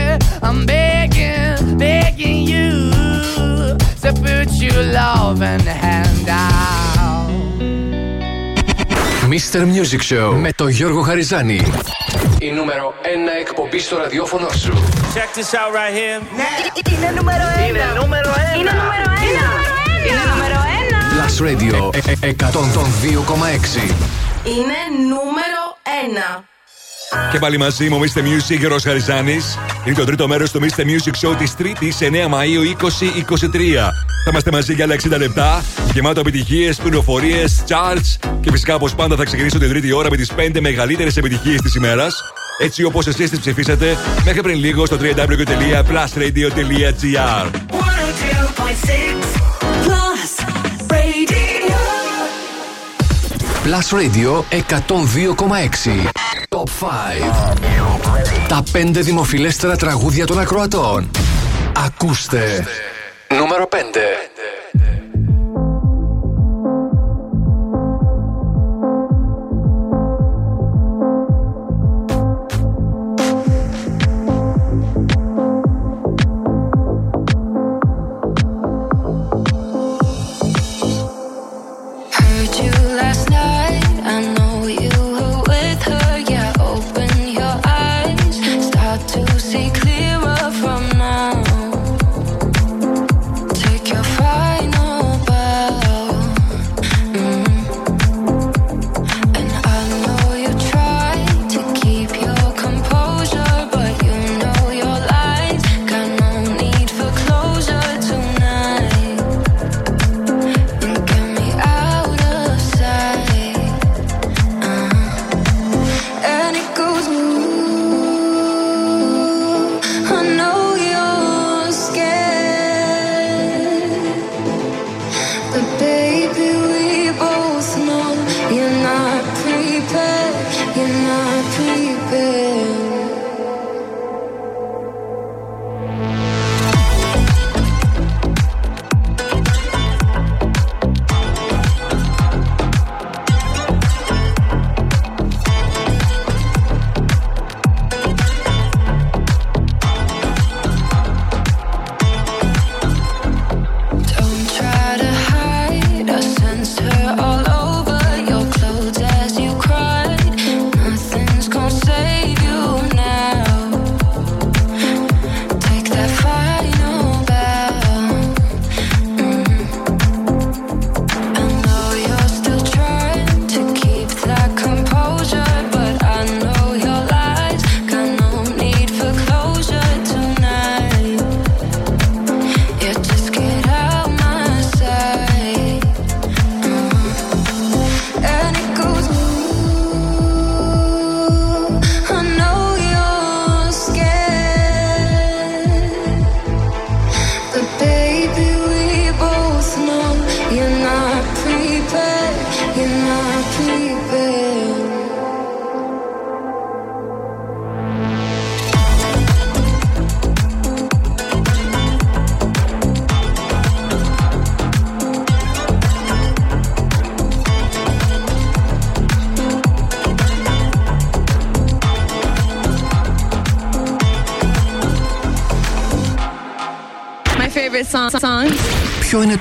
I'm begging, begging you to put your loving hand out. Mr. Music Show με το Γιώργο Χαριζάνη. Η νούμερο 1 εκπομπή στο ραδιόφωνο σου. Check this out right here. Είναι νούμερο 1. Είναι νούμερο 1. Είναι νούμερο 1. Είναι νούμερο 1. Plus Radio 102,6. Είναι νούμερο 1. Και πάλι μαζί μου, Mr. Music, Ρος Χαριζάνης. Είναι το τρίτο μέρος του Mr. Music Show της 3η 9 Μαου 2023. Θα είμαστε μαζί για άλλα 60 λεπτά, γεμάτο επιτυχίες, πληροφορίες, charts και φυσικά όπως πάντα θα ξεκινήσω την τρίτη ώρα με τις 5 μεγαλύτερες επιτυχίες της ημέρας. Έτσι όπως εσείς τις ψηφίσατε μέχρι πριν λίγο στο www.plusradio.gr. Plus Radio 102,6 τα πέντε δημοφιλέστερα τραγούδια των ακροατών. Ακούστε. Νούμερο 5.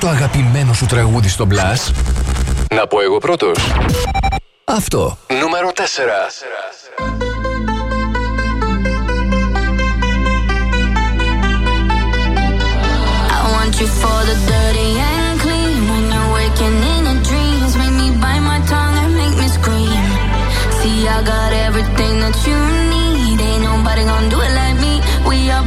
το αγαπημένο σου τραγούδι στο Blast. Να πω εγώ πρώτος. Αυτό. Νούμερο 4. you for the dirty and clean when you're waking in your dreams make me bite my tongue and make me scream see i got everything that you need ain't nobody gonna do it like me we are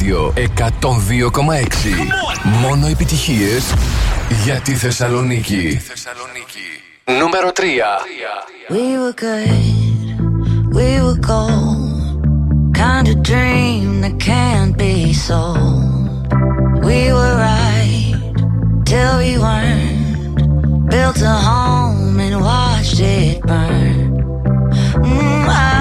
Ράδιο 102,6. Μόνο επιτυχίε για τη Θεσσαλονίκη. Νούμερο 3. We were good, we were gold. Kind of dream that can't be so We were right till we weren't. Built a home and watched it burn. Mm, I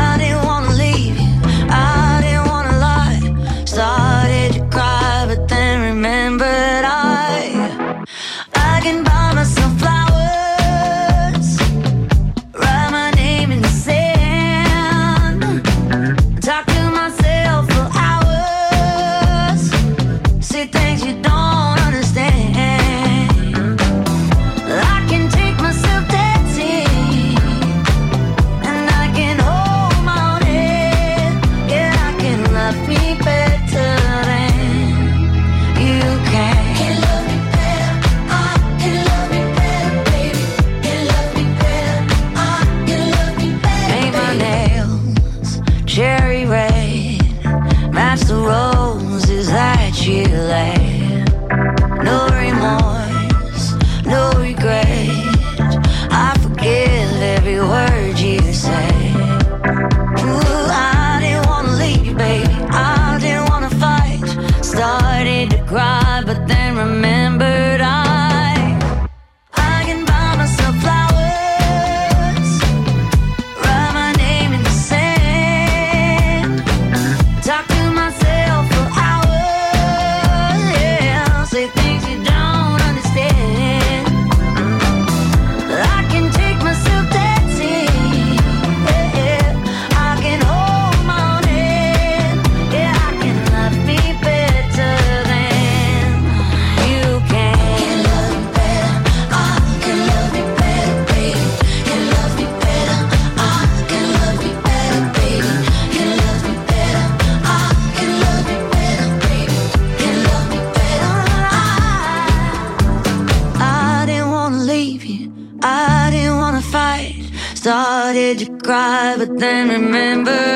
then remember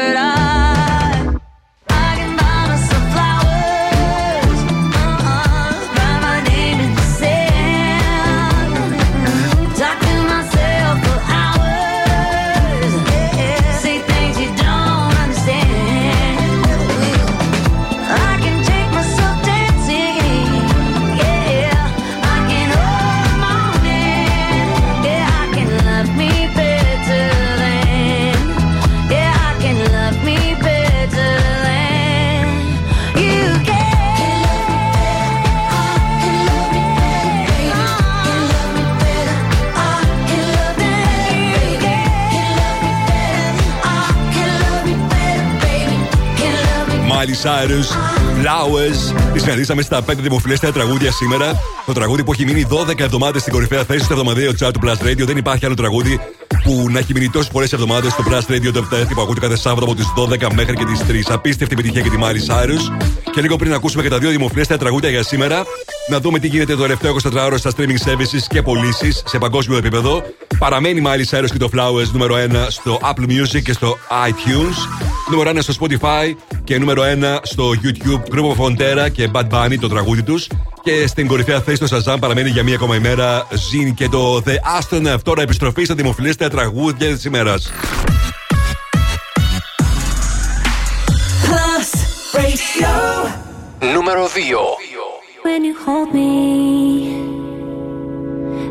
Cyrus, Flowers. Τη συναντήσαμε στα 5 δημοφιλέστερα τραγούδια σήμερα. Το τραγούδι που έχει μείνει 12 εβδομάδες στην κορυφαία θέση στο εβδομαδιαίο chart του Plus Radio. Δεν υπάρχει άλλο τραγούδι που να έχει μείνει τόσες πολλές εβδομάδες στο Plus Radio το 7 που ακούτε κάθε Σάββατο από τις 12 μέχρι και τις 3. Απίστευτη επιτυχία για τη Miley Cyrus. Και λίγο πριν ακούσουμε και τα δύο δημοφιλέστερα τραγούδια για σήμερα, να δούμε τι γίνεται το τελευταίο 24ωρο στα streaming services και πωλήσεις σε παγκόσμιο επίπεδο. Παραμένει η Miley Cyrus και το Flowers νούμερο 1 στο Apple Music και στο iTunes. Νούμερο 1 στο Spotify και νούμερο 1 στο YouTube. Group of Fontera και Bad Bunny το τραγούδι τους. Και στην κορυφαία θέση στο Shazam παραμένει για μία ακόμα ημέρα Zin και το The Astronaut. Τώρα επιστροφή στα δημοφιλέστερα τραγούδια της ημέρας. Plus Radio. Νούμερο 2. When you hold me,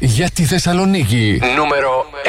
Για τη Θεσσαλονίκη. Νούμερο 1.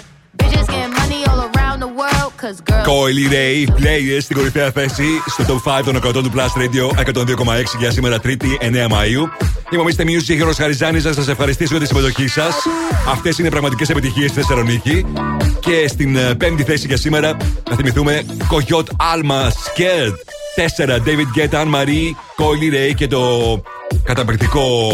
Coily Ray, players στην κορυφαία θέση στο top 5 των 100 του Plus Radio 102,6 για σήμερα 3η 9 Μαου. Είμαι ο Mr. Music, Γιώργος Χαριζάνης. Να σας ευχαριστήσω για τη συμμετοχή σας. Αυτές είναι πραγματικές επιτυχίες στη Θεσσαλονίκη. Και στην ε, πέμπτη θέση για σήμερα να θυμηθούμε Coyote Alma Scared. 4 David Guetta, Anne Marie, Coily Ray και το καταπληκτικό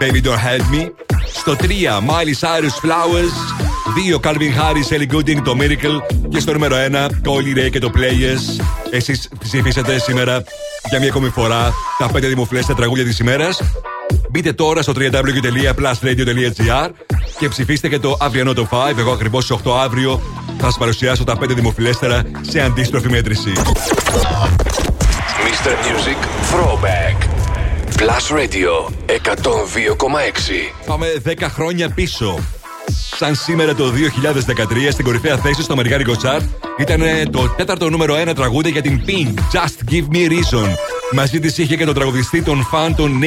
Baby Don't Help Me. Στο 3 Miley Cyrus Flowers. 2 Calvin Harris, Ellie Goulding, το Miracle. Και στο νούμερο 1 Coily Ray και το Players. Εσείς ψηφίσατε σήμερα για μια ακόμη φορά τα 5 δημοφιλέστερα τραγούδια της ημέρας. Μπείτε τώρα στο www.plusradio.gr και ψηφίστε και το αυριανό το 5. Εγώ ακριβώς στις 8 αύριο θα σας παρουσιάσω τα 5 δημοφιλέστερα σε αντίστροφη μέτρηση. Mr. Music Throwback. Plus Radio 102,6. Πάμε 10 χρόνια πίσω σαν σήμερα το 2013 στην κορυφαία θέση στο Αμερικάνικο Chart ήταν το τέταρτο νούμερο 1 τραγούδι για την Pink Just Give Me Reason. Μαζί της είχε και τον τραγουδιστή των φαν των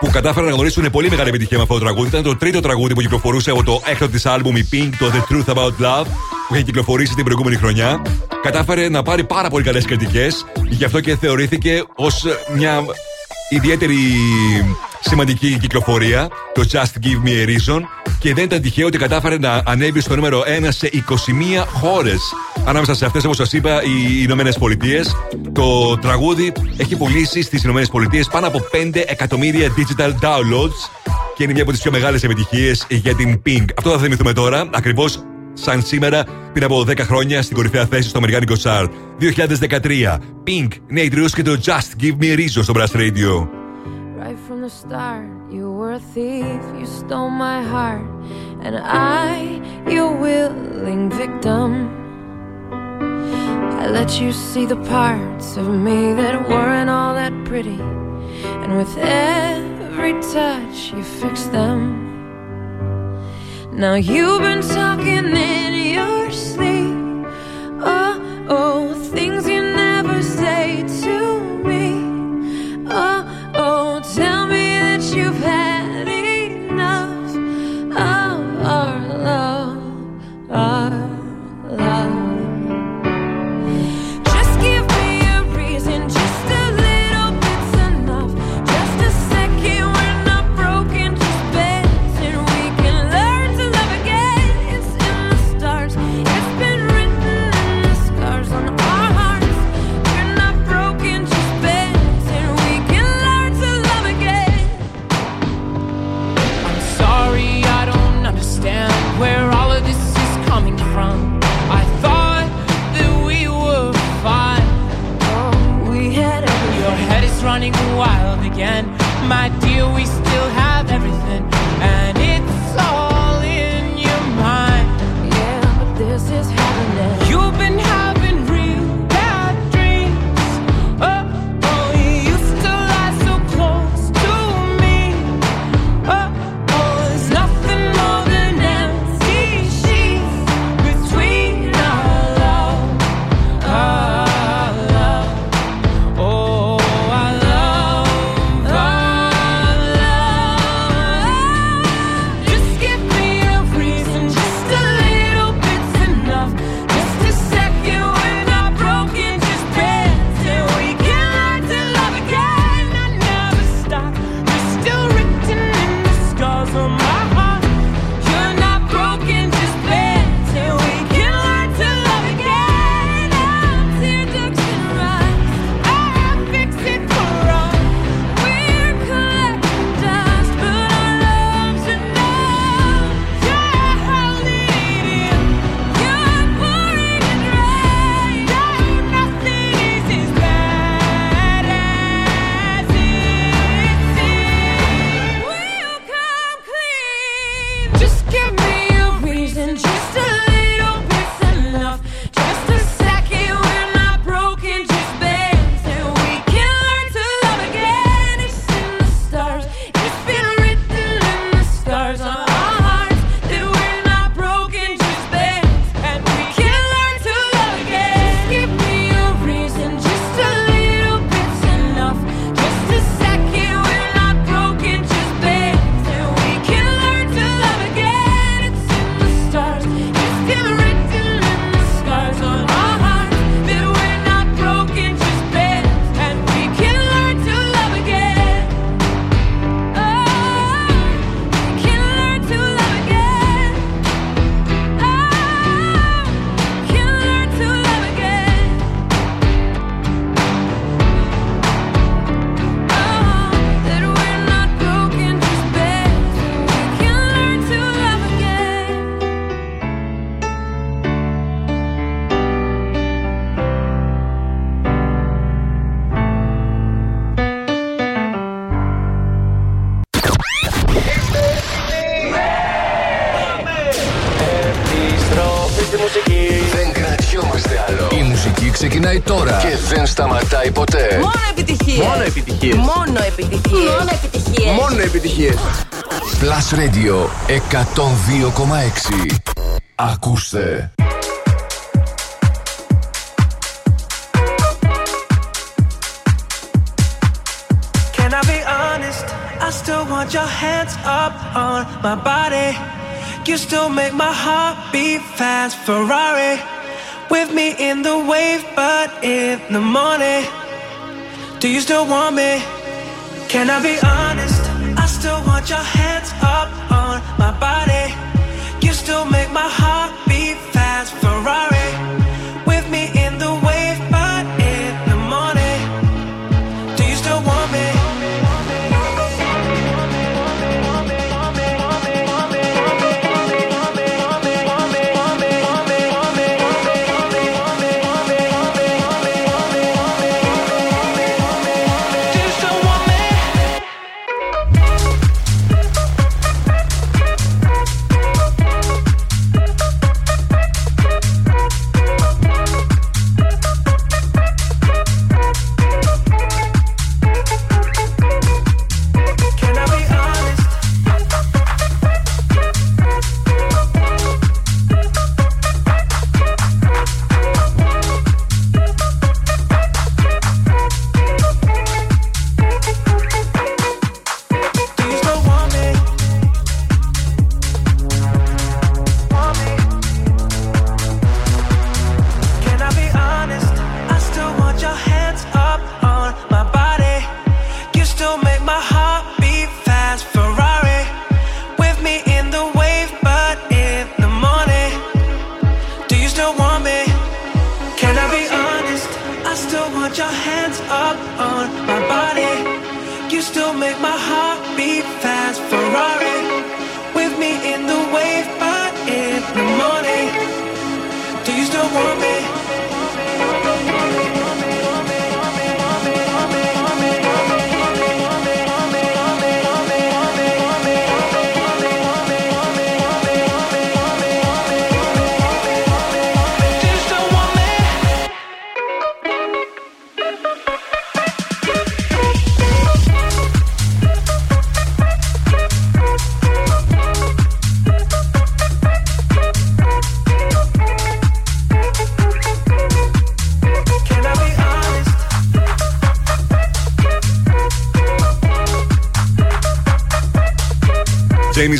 που κατάφεραν να γνωρίσουν πολύ μεγάλη επιτυχία με αυτό το τραγούδι. Ήταν το τρίτο τραγούδι που κυκλοφορούσε από το έκτο της άλμπουμ η Pink, το The Truth About Love, που είχε κυκλοφορήσει την προηγούμενη χρονιά. Κατάφερε να πάρει πάρα πολύ καλές κριτικές, γι' αυτό και θεωρήθηκε ως μια ιδιαίτερη σημαντική κυκλοφορία, το Just Give Me a Reason, και δεν ήταν τυχαίο ότι κατάφερε να ανέβει στο νούμερο 1 σε 21 χώρες. Ανάμεσα σε αυτές, όπως σας είπα, οι Ηνωμένες Πολιτείες. Το τραγούδι έχει πουλήσει στις Ηνωμένες Πολιτείες πάνω από 5 εκατομμύρια digital downloads και είναι μια από τις πιο μεγάλες επιτυχίες για την Pink. Αυτό θα θυμηθούμε τώρα, ακριβώς σαν σήμερα πριν από 10 χρόνια στην κορυφαία θέση στο Αμερικάνικο Chart. 2013, Pink, Nate Rush και το Just Give Me a Reason στο Brass Radio. Right from the start, you were a thief, you stole my heart, and I, your willing victim. I let you see the parts of me that weren't all that pretty, and with every touch, you fixed them. Now you've been talking in your sleep. Oh, oh, things you again. the moment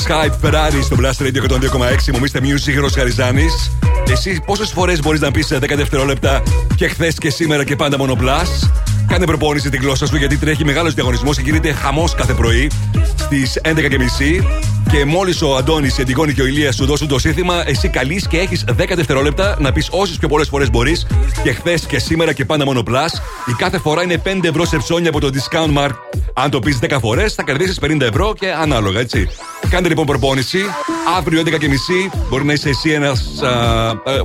James Hype Ferrari στο Blast Radio 102,6. Μου Mr. Music, Ρος Χαριζάνη. Εσύ πόσες φορές μπορείς να πεις σε 10 δευτερόλεπτα και χθες και σήμερα και πάντα μόνο Plus. Κάνε προπόνηση την γλώσσα σου γιατί τρέχει μεγάλος διαγωνισμός και γίνεται χαμός κάθε πρωί στις 11.30. Και μόλις ο Αντώνης, η Αντιγόνη και ο Ηλίας σου δώσουν το σύνθημα, εσύ καλείς και έχεις 10 δευτερόλεπτα να πεις όσες πιο πολλές φορές μπορείς και χθες και σήμερα και πάντα μόνο Plus. Η κάθε φορά είναι 5 ευρώ σε ψώνια από το Discount Mark. Αν το πεις 10 φορές, θα κερδίσεις 50 ευρώ και ανάλογα, έτσι. Κάντε λοιπόν προπόνηση. Αύριο 11.30 μπορεί να είσαι εσύ ένας.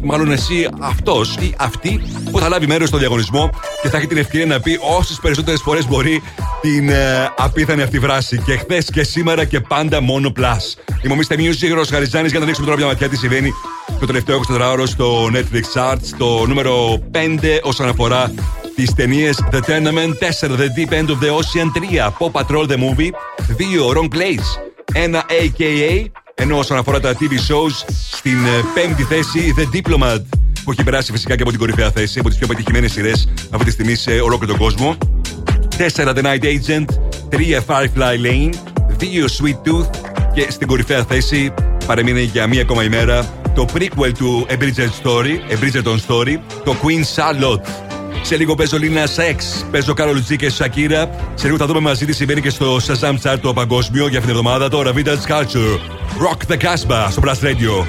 Μάλλον εσύ αυτός ή αυτή που θα λάβει μέρος στο διαγωνισμό και θα έχει την ευκαιρία να πει όσες περισσότερες φορές μπορεί την ε, απίθανη αυτή βράση. Και χθες και σήμερα και πάντα μόνο plus. Είμαι ο Mr. Music, Ρο Χαριζάνη, για να δείξουμε τώρα μια ματιά τι συμβαίνει το τελευταίο 24ωρο στο Netflix Charts. Το νούμερο 5 όσον αφορά τις ταινίες The Tournament 4, The Deep End of the Ocean 3, Pop Patrol the Movie, 2, Wrong Place, 1 AKA, ενώ όσον αφορά τα TV shows, στην ε, πέμπτη θέση The Diplomat, που έχει περάσει φυσικά και από την κορυφαία θέση, από τις πιο πετυχημένες σειρές αυτή τη στιγμή σε ολόκληρο τον κόσμο. 4 The Night Agent, 3 Firefly Lane, 2 Sweet Tooth και στην κορυφαία θέση παρεμείνει για μία ακόμα ημέρα το prequel του A Bridgerton Story, A Bridgerton Story, το Queen Charlotte. Σε λίγο παίζω Λίνα Σεξ, παίζω Carol G και Shakira. Σε λίγο θα δούμε μαζί τι συμβαίνει και στο Shazam Chart το παγκόσμιο για αυτήν την εβδομάδα. Τώρα Vintage Culture, Rock the Casbah στο Blast Radio.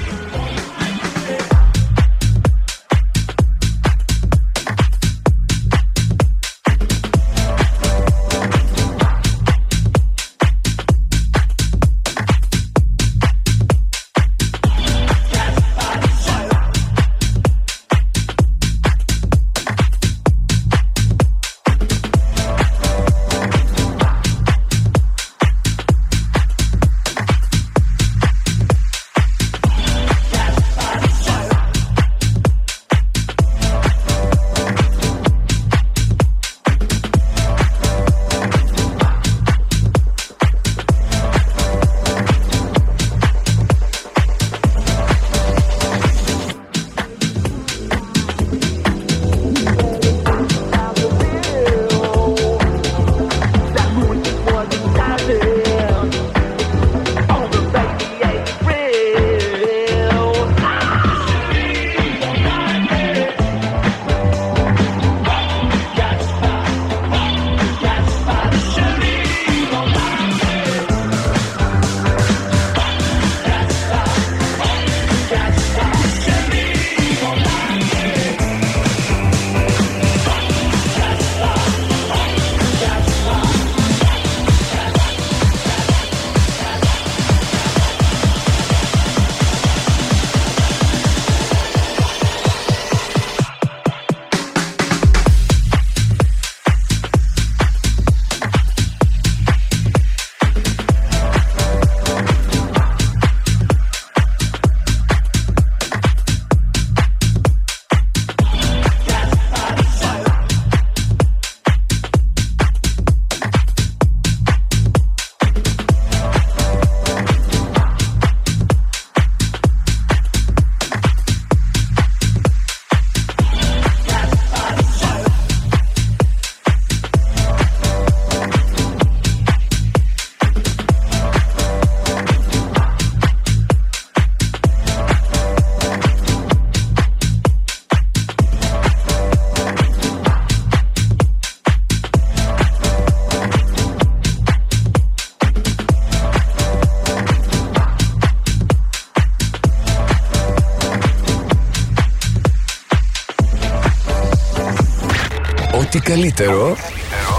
Καλύτερο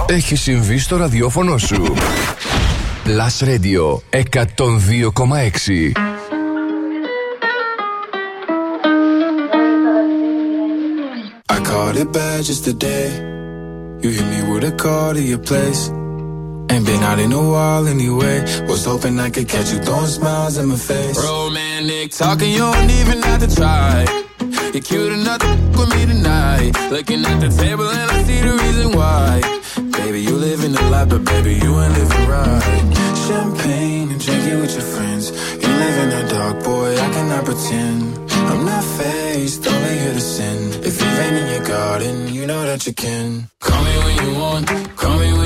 έχει συμβεί στο ραδιόφωνο σου. Plus Radio 102,6 I caught it bad just today. You hit me with a call to your place. Ain't been out in a while anyway. Was hoping I could catch you throwing smiles in my face. Romantic talking, you don't even have to try. You're cute enough to with me tonight. Looking at the table and I see the reason why. Baby, you live in the life, but baby, you ain't living right. Champagne and drinking with your friends. You live in the dark, boy, I cannot pretend. I'm not faced, only here to sin. If you've in your garden, you know that you can. Call me when you want, call me when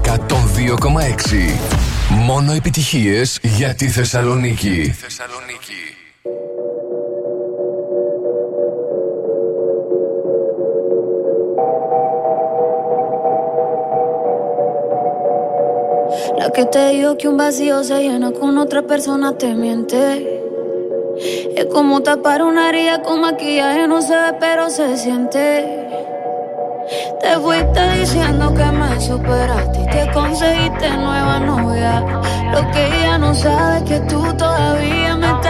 102,6 Μόνο επιτυχίες για τη Θεσσαλονίκη. La que te dijo que un vacío se llena con otra persona te miente. Es como tapar una herida con maquillaje, no se ve, pero se siente. Te fuiste diciendo que me superaste y que conseguiste nueva novia. Lo que ella no sabe es que tú todavía me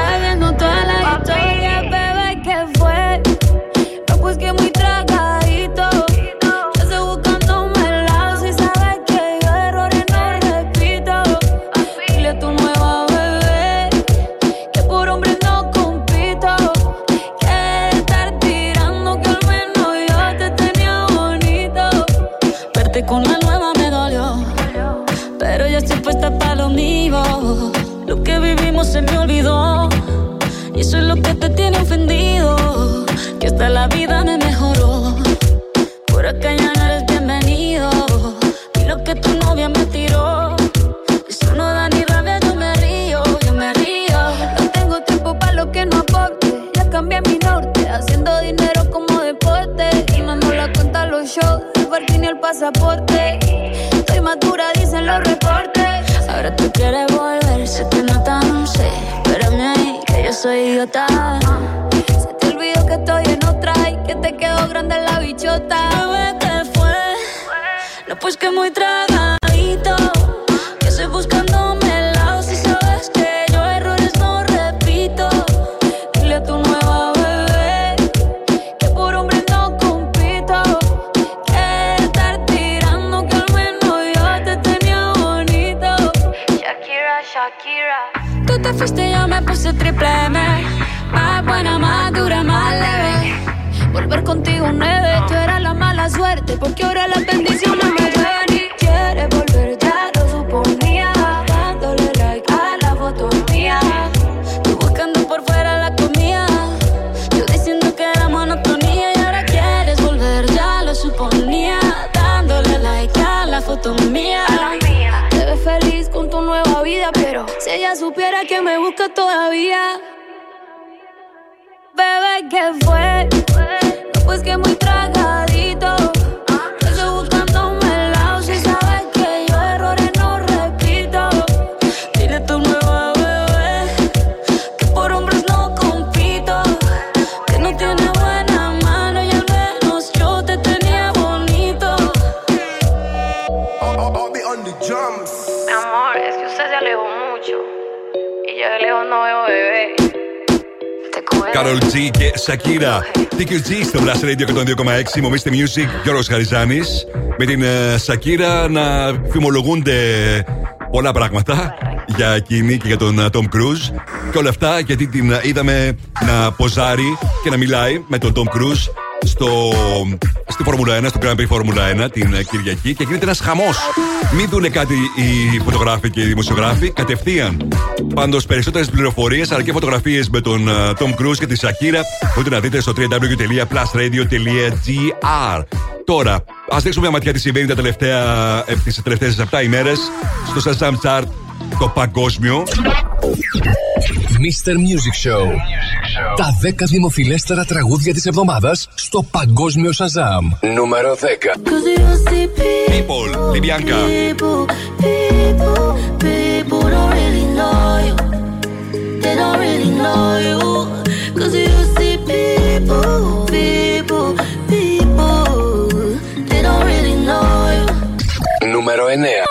Carol G και Σακύρα. TQG στο Blast Radio 102,6. Μομίστε Music, Γιώργος Χαριζάνης. Με την ε, Σακύρα να φημολογούνται πολλά πράγματα για εκείνη και για τον ε, Tom Cruise. Και όλα αυτά γιατί την ε, είδαμε να ποζάρει και να μιλάει με τον Tom Cruise στο, στη Φόρμουλα 1, στο Grand Prix Φόρμουλα 1 την ε, Κυριακή και γίνεται ένας χαμός. Μην δούνε κάτι οι φωτογράφοι και οι δημοσιογράφοι, κατευθείαν. Πάντως, περισσότερες πληροφορίες αλλά και φωτογραφίες με τον ε, Tom Cruise και τη Σακύρα μπορείτε να δείτε στο www.plusradio.gr. Τώρα, ας δείξουμε μια ματιά τι συμβαίνει τα τελευταία, ε, τις τελευταίες 7 ημέρες στο Shazam Chart το παγκόσμιο. Μρθερ Music Show. Τα δέκα δημοφιλέστερα τραγουδία της εβδομάδας στο παγκόσμιο Σαζάμ. Νούμερο 10 People. λιμπιά Νούμερο ενέα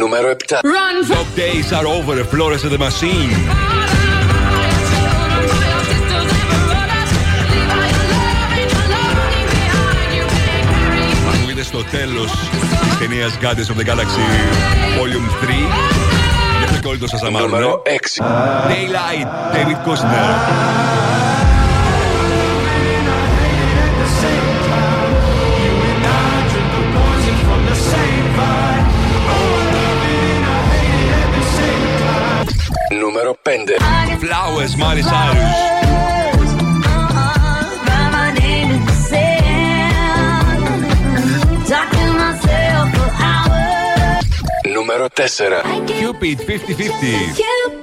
Νούμερο 7. Run Top days are over, Flores of the Machine. Ακούγεται στο τέλο τη ταινία Guardians of the Galaxy Volume 3. Γι' αυτό και όλοι το σα αμάρουν. Νούμερο 6. Daylight, David Kushner. numero 5 Flowers Miley Cyrus. Numero 4 Cupid 50-50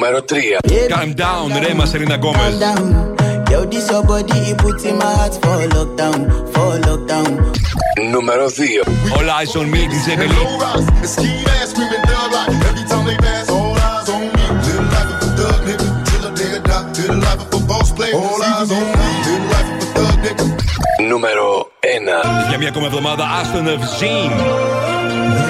Νούμερο 3. Calm down, Ρέμα Σελίνα Γκόμες. Yo, this your body, it puts in my heart for lockdown, for lockdown. Νούμερο 2. All eyes on me, DJ Belly. Νούμερο 1. Για μια ακόμα εβδομάδα, Aston of Zine.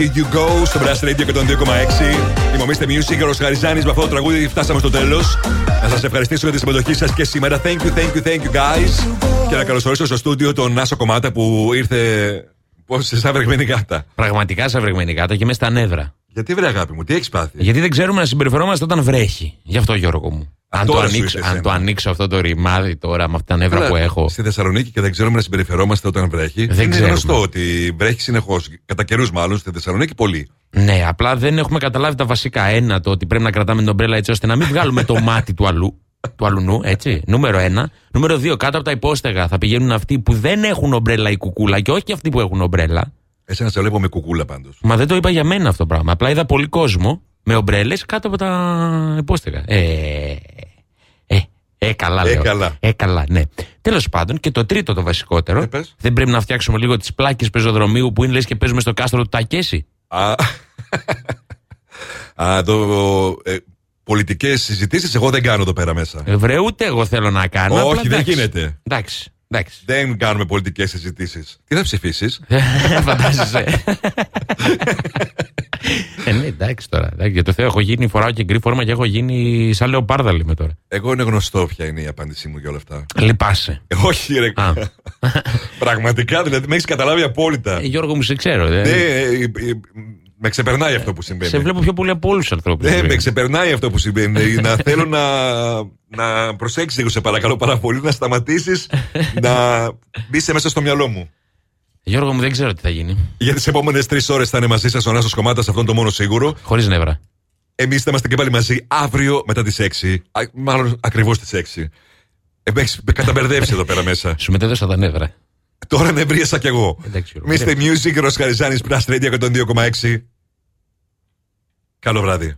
Did you go στο Blast Radio 102,6. Είμαι ο Mr. Music, ο Χαριζάνης. Με αυτό το τραγούδι φτάσαμε στο τέλος. Να σας ευχαριστήσω για τη συμμετοχή σας και σήμερα. Thank you, thank you, thank you, guys. Και να καλωσορίσω στο στούντιο τον Νάσο Κομμάτα που ήρθε. Πώς σαν βρεγμένη γάτα. Πραγματικά σαν βρεγμένη γάτα και μες στα νεύρα. Γιατί βρε αγάπη μου, τι έχεις πάθει; Γιατί δεν ξέρουμε να συμπεριφερόμαστε όταν βρέχει. Γι' αυτό Γιώργο μου. Αν το, τώρα σου ανοίξω, ήρθε αν εσένα. το ανοίξω αυτό το ρημάδι τώρα με αυτά τα νεύρα Καλά, που έχω. Στη Θεσσαλονίκη και δεν ξέρουμε να συμπεριφερόμαστε όταν βρέχει. Δεν είναι ξέρουμε. γνωστό ότι βρέχει συνεχώς. Κατά καιρούς μάλλον στη Θεσσαλονίκη πολύ. Ναι, απλά δεν έχουμε καταλάβει τα βασικά. Ένα, το ότι πρέπει να κρατάμε την ομπρέλα έτσι ώστε να μην βγάλουμε το μάτι του αλλού. Του αλουνού, έτσι. Νούμερο ένα. Νούμερο δύο, κάτω από τα υπόστεγα θα πηγαίνουν αυτοί που δεν έχουν ομπρέλα ή κουκούλα και όχι αυτοί που έχουν ομπρέλα. Εσένα σε βλέπω με κουκούλα πάντως. Μα δεν το είπα για μένα αυτό το πράγμα. Απλά είδα πολύ κόσμο με ομπρέλες κάτω από τα υπόστεγα. Ε, ε, ε, καλά Ε, λέω. καλά. Ε, καλά, ναι. Τέλος πάντων, και το τρίτο το βασικότερο. δεν πρέπει να φτιάξουμε λίγο τις πλάκες πεζοδρομίου που είναι λες και παίζουμε στο κάστρο του Τακέση. Α, Α το. Ε, Πολιτικές συζητήσεις εγώ δεν κάνω εδώ πέρα μέσα. Ε, Βρε, ούτε εγώ θέλω να κάνω. απλά Όχι, δεν εντάξει. γίνεται. Εντάξει. Εντάξει. Δεν κάνουμε πολιτικές συζητήσεις. Τι θα ψηφίσεις; Φαντάζεσαι. ε, ναι, εντάξει τώρα. Εντάξει, για το Θεό, έχω γίνει, φοράω και γκρι φόρμα και έχω γίνει σαν λεοπάρδαλη με τώρα. Εγώ είναι γνωστό ποια είναι η απάντησή μου για όλα αυτά. Λυπάσαι. Ε, Όχι, ρε. Πραγματικά, δηλαδή με έχεις καταλάβει απόλυτα. Ε, Γιώργο μου, σε ξέρω. Ναι, ε. ε, ε, ε, με ξεπερνάει αυτό που συμβαίνει. Σε βλέπω πιο πολύ από όλους τους ανθρώπους. Ναι, με ξεπερνάει αυτό που συμβαίνει. να θέλω να, να προσέξεις λίγο, σε παρακαλώ πάρα πολύ, να σταματήσεις να μπεις μέσα στο μυαλό μου. Γιώργο μου, δεν ξέρω τι θα γίνει. Για τις επόμενες τρεις ώρες θα είναι μαζί σας ο Νάσος Κομμάτας, αυτό είναι το μόνο σίγουρο. Χωρίς νεύρα. Εμείς θα είμαστε και πάλι μαζί αύριο μετά τις 6. Α, μάλλον ακριβώς τις 6. Ε, με έχεις καταμπερδέψει εδώ πέρα μέσα. Σου μετέδωσα τα νεύρα. Τώρα νευρίασα κι εγώ. Εντάξει, Γιώργο. Mr. Music, Ροσχαριζάνη, Plus Radio 102,6. Καλό βράδυ.